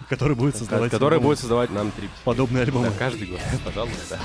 который будет создавать который альбомы, будет создавать нам триптихи. подобные альбомы. Да, каждый год, пожалуйста.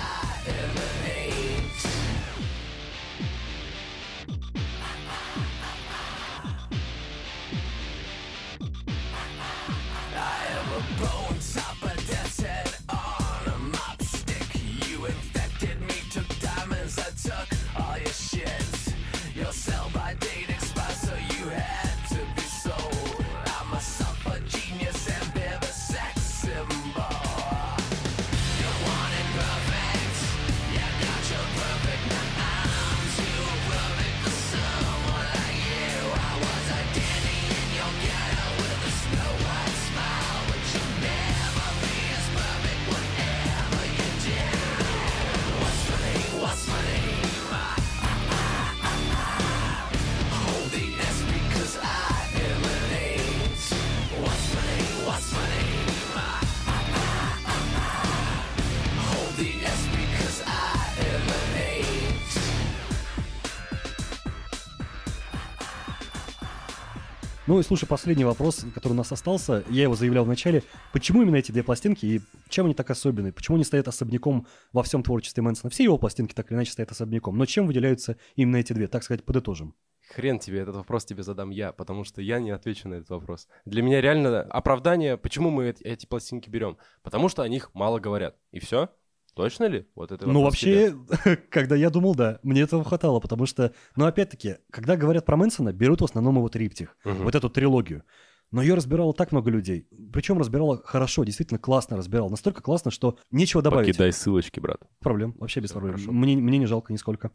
Ну и слушай, последний вопрос, который у нас остался, я его заявлял в начале. Почему именно эти две пластинки и чем они так особенные? Почему они стоят особняком во всем творчестве Мэнсона? Все его пластинки так или иначе стоят особняком, но чем выделяются именно эти две? Так сказать, подытожим. Хрен тебе, этот вопрос тебе задам я, потому что я не отвечу на этот вопрос. Для меня реально оправдание, почему мы эти пластинки берем. Потому что о них мало говорят. И все? Точно ли? Вот это Ну, тебе. вообще, когда я думал, да, мне этого хватало, потому что, ну, опять-таки, когда говорят про Мэнсона, берут в основном его триптих, Мгм. вот эту трилогию. Но ее разбирало так много людей. Причем разбирало хорошо, действительно классно разбирал. Настолько классно, что нечего добавить. Покидай ссылочки, брат. Проблем, вообще без проблем. хорошо. Мне, мне не жалко нисколько.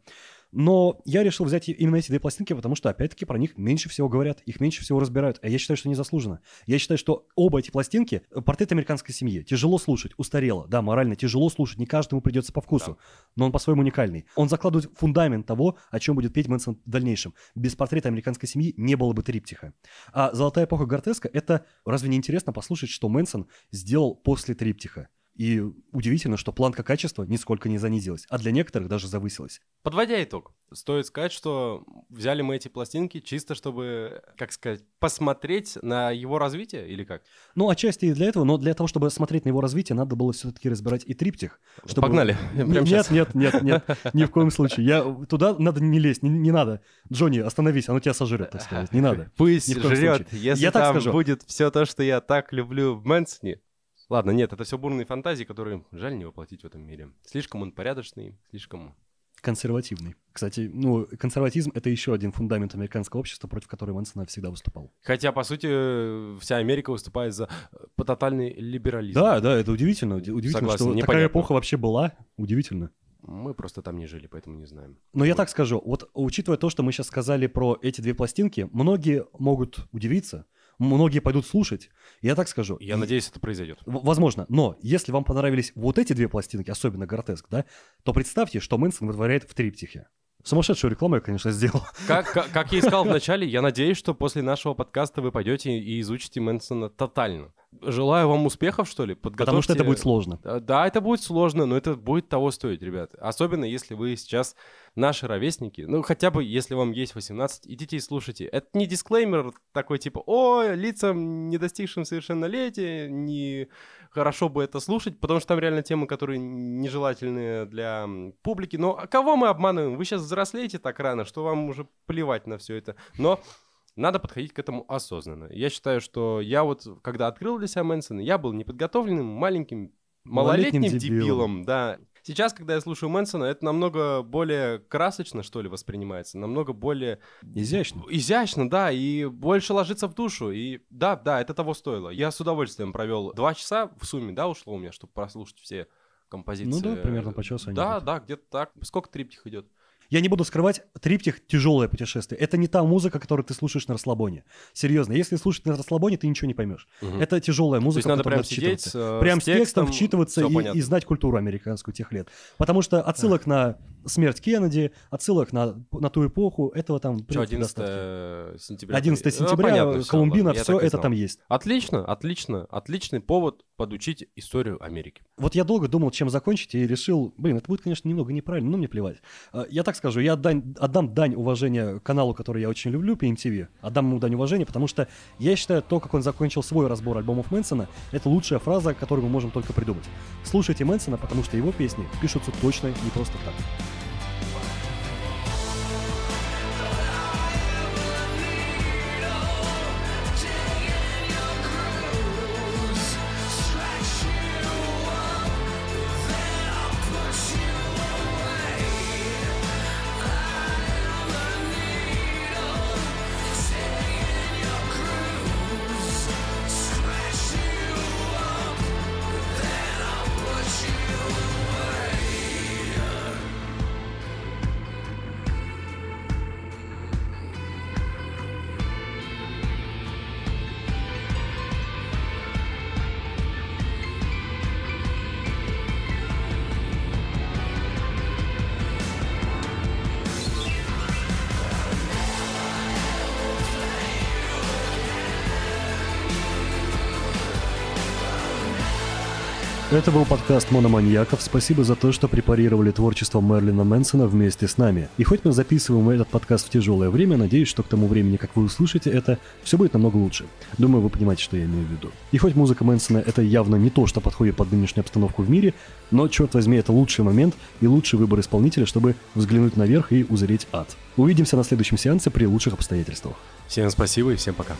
Но я решил взять именно эти две пластинки, потому что, опять-таки, про них меньше всего говорят, их меньше всего разбирают. А я считаю, что незаслуженно. Я считаю, что оба эти пластинки — портрет американской семьи. Тяжело слушать, устарело. Да, морально тяжело слушать, не каждому придется по вкусу. Но он по-своему уникальный. Он закладывает фундамент того, о чем будет петь Мэнсон в дальнейшем. Без портрета американской семьи не было бы триптиха. А «Золотая эпоха Гортеска» — это разве не интересно послушать, что Мэнсон сделал после триптиха? И удивительно, что планка качества нисколько не занизилась, а для некоторых даже завысилась. Подводя итог, стоит сказать, что взяли мы эти пластинки чисто, чтобы, как сказать, посмотреть на его развитие или как? Ну, отчасти и для этого, но для того, чтобы смотреть на его развитие, надо было все-таки разбирать и триптих. чтобы- Погнали. Прямо нет, щас. нет, нет, нет, ни в коем случае. Я туда надо не лезть, не, не надо. Джонни, остановись, оно тебя сожрет, так сказать. Не надо. Пусть жрет, случае. если Я там скажу. будет все то, что я так люблю в Мэнсоне. Ладно, нет, это все бурные фантазии, которые жаль не воплотить в этом мире. Слишком он порядочный, слишком... Консервативный. Кстати, ну, консерватизм — это еще один фундамент американского общества, против которого Мэнсон всегда выступал. Хотя, по сути, вся Америка выступает за э, по тотальный либерализм. Да, да, это удивительно. уди- Удивительно, Согласен, что непонятно. такая эпоха вообще была. Удивительно. Мы просто там не жили, поэтому не знаем. Но я Вот. так скажу, вот учитывая то, что мы сейчас сказали про эти две пластинки, многие могут удивиться, многие пойдут слушать. Я так скажу. Я и- надеюсь, это произойдет. Возможно, но если вам понравились вот эти две пластинки, особенно Гротеск, да, то представьте, что Мэнсон вытворяет в триптихе. Сумасшедшую рекламу я, конечно, сделал. Как, как, как я и сказал вначале, я надеюсь, что после нашего подкаста вы пойдете и изучите Мэнсона тотально. Желаю вам успехов, что ли. Подготовьте... Потому что это будет сложно. Да, это будет сложно, но это будет того стоить, ребят. Особенно если вы сейчас наши ровесники. Ну, хотя бы, если вам есть 18, идите и слушайте. Это не дисклеймер такой типа, о, лицам, не достигшим совершеннолетия, не хорошо бы это слушать, потому что там реально темы, которые нежелательны для публики. Но а кого мы обманываем? Вы сейчас взрослеете так рано, что вам уже плевать на все это. Но надо подходить к этому осознанно. Я считаю, что я вот, когда открыл для себя Мэнсона, я был неподготовленным, маленьким, Малолетним малолетним дебилом. дебилом, да. Сейчас, когда я слушаю Мэнсона, это намного более красочно, что ли, воспринимается, намного более Изящно. изящно, да, и больше ложится в душу. И да, да, это того стоило. Я с удовольствием провел два часа в сумме, да, ушло у меня, чтобы прослушать все композиции. Ну да, примерно по часу Да, идут. да, где-то так. Сколько триптих идет? Я не буду скрывать, триптих тяжелое путешествие. Это не та музыка, которую ты слушаешь на расслабоне. Серьезно, если слушать на расслабоне, ты ничего не поймешь. Мгм. Это тяжелая То музыка, есть в надо прям сидеть вчитываться. с, э, Прям с текстом текстом, вчитываться и, понятно. и знать культуру американскую тех лет. Потому что отсылок на смерть Кеннеди, отсылок на, на ту эпоху, этого там Что, принципе, 11 достаточно. сентября? 11 Ну, сентября, понятно всё, Колумбина, все и это знал. там есть. Отлично, отлично, отличный повод подучить историю Америки. Вот я долго думал, чем закончить, и решил, блин, это будет, конечно, немного неправильно, но мне плевать. А, Я так скажу, я отдань- отдам дань уважения каналу, который я очень люблю, PMTV. Отдам ему дань уважения, потому что я считаю, то, как он закончил свой разбор альбомов Мэнсона, это лучшая фраза, которую мы можем только придумать. Слушайте Мэнсона, потому что его песни пишутся точно не просто так. Это был подкаст «Мономаньяков». Спасибо за то, что препарировали творчество Мерлина Мэнсона вместе с нами. И хоть мы записываем этот подкаст в тяжелое время, надеюсь, что к тому времени, как вы услышите это, все будет намного лучше. Думаю, вы понимаете, что я имею в виду. И хоть музыка Мэнсона — это явно не то, что подходит под нынешнюю обстановку в мире, но, черт возьми, это лучший момент и лучший выбор исполнителя, чтобы взглянуть наверх и узреть ад. Увидимся на следующем сеансе при лучших обстоятельствах. Всем спасибо и всем пока.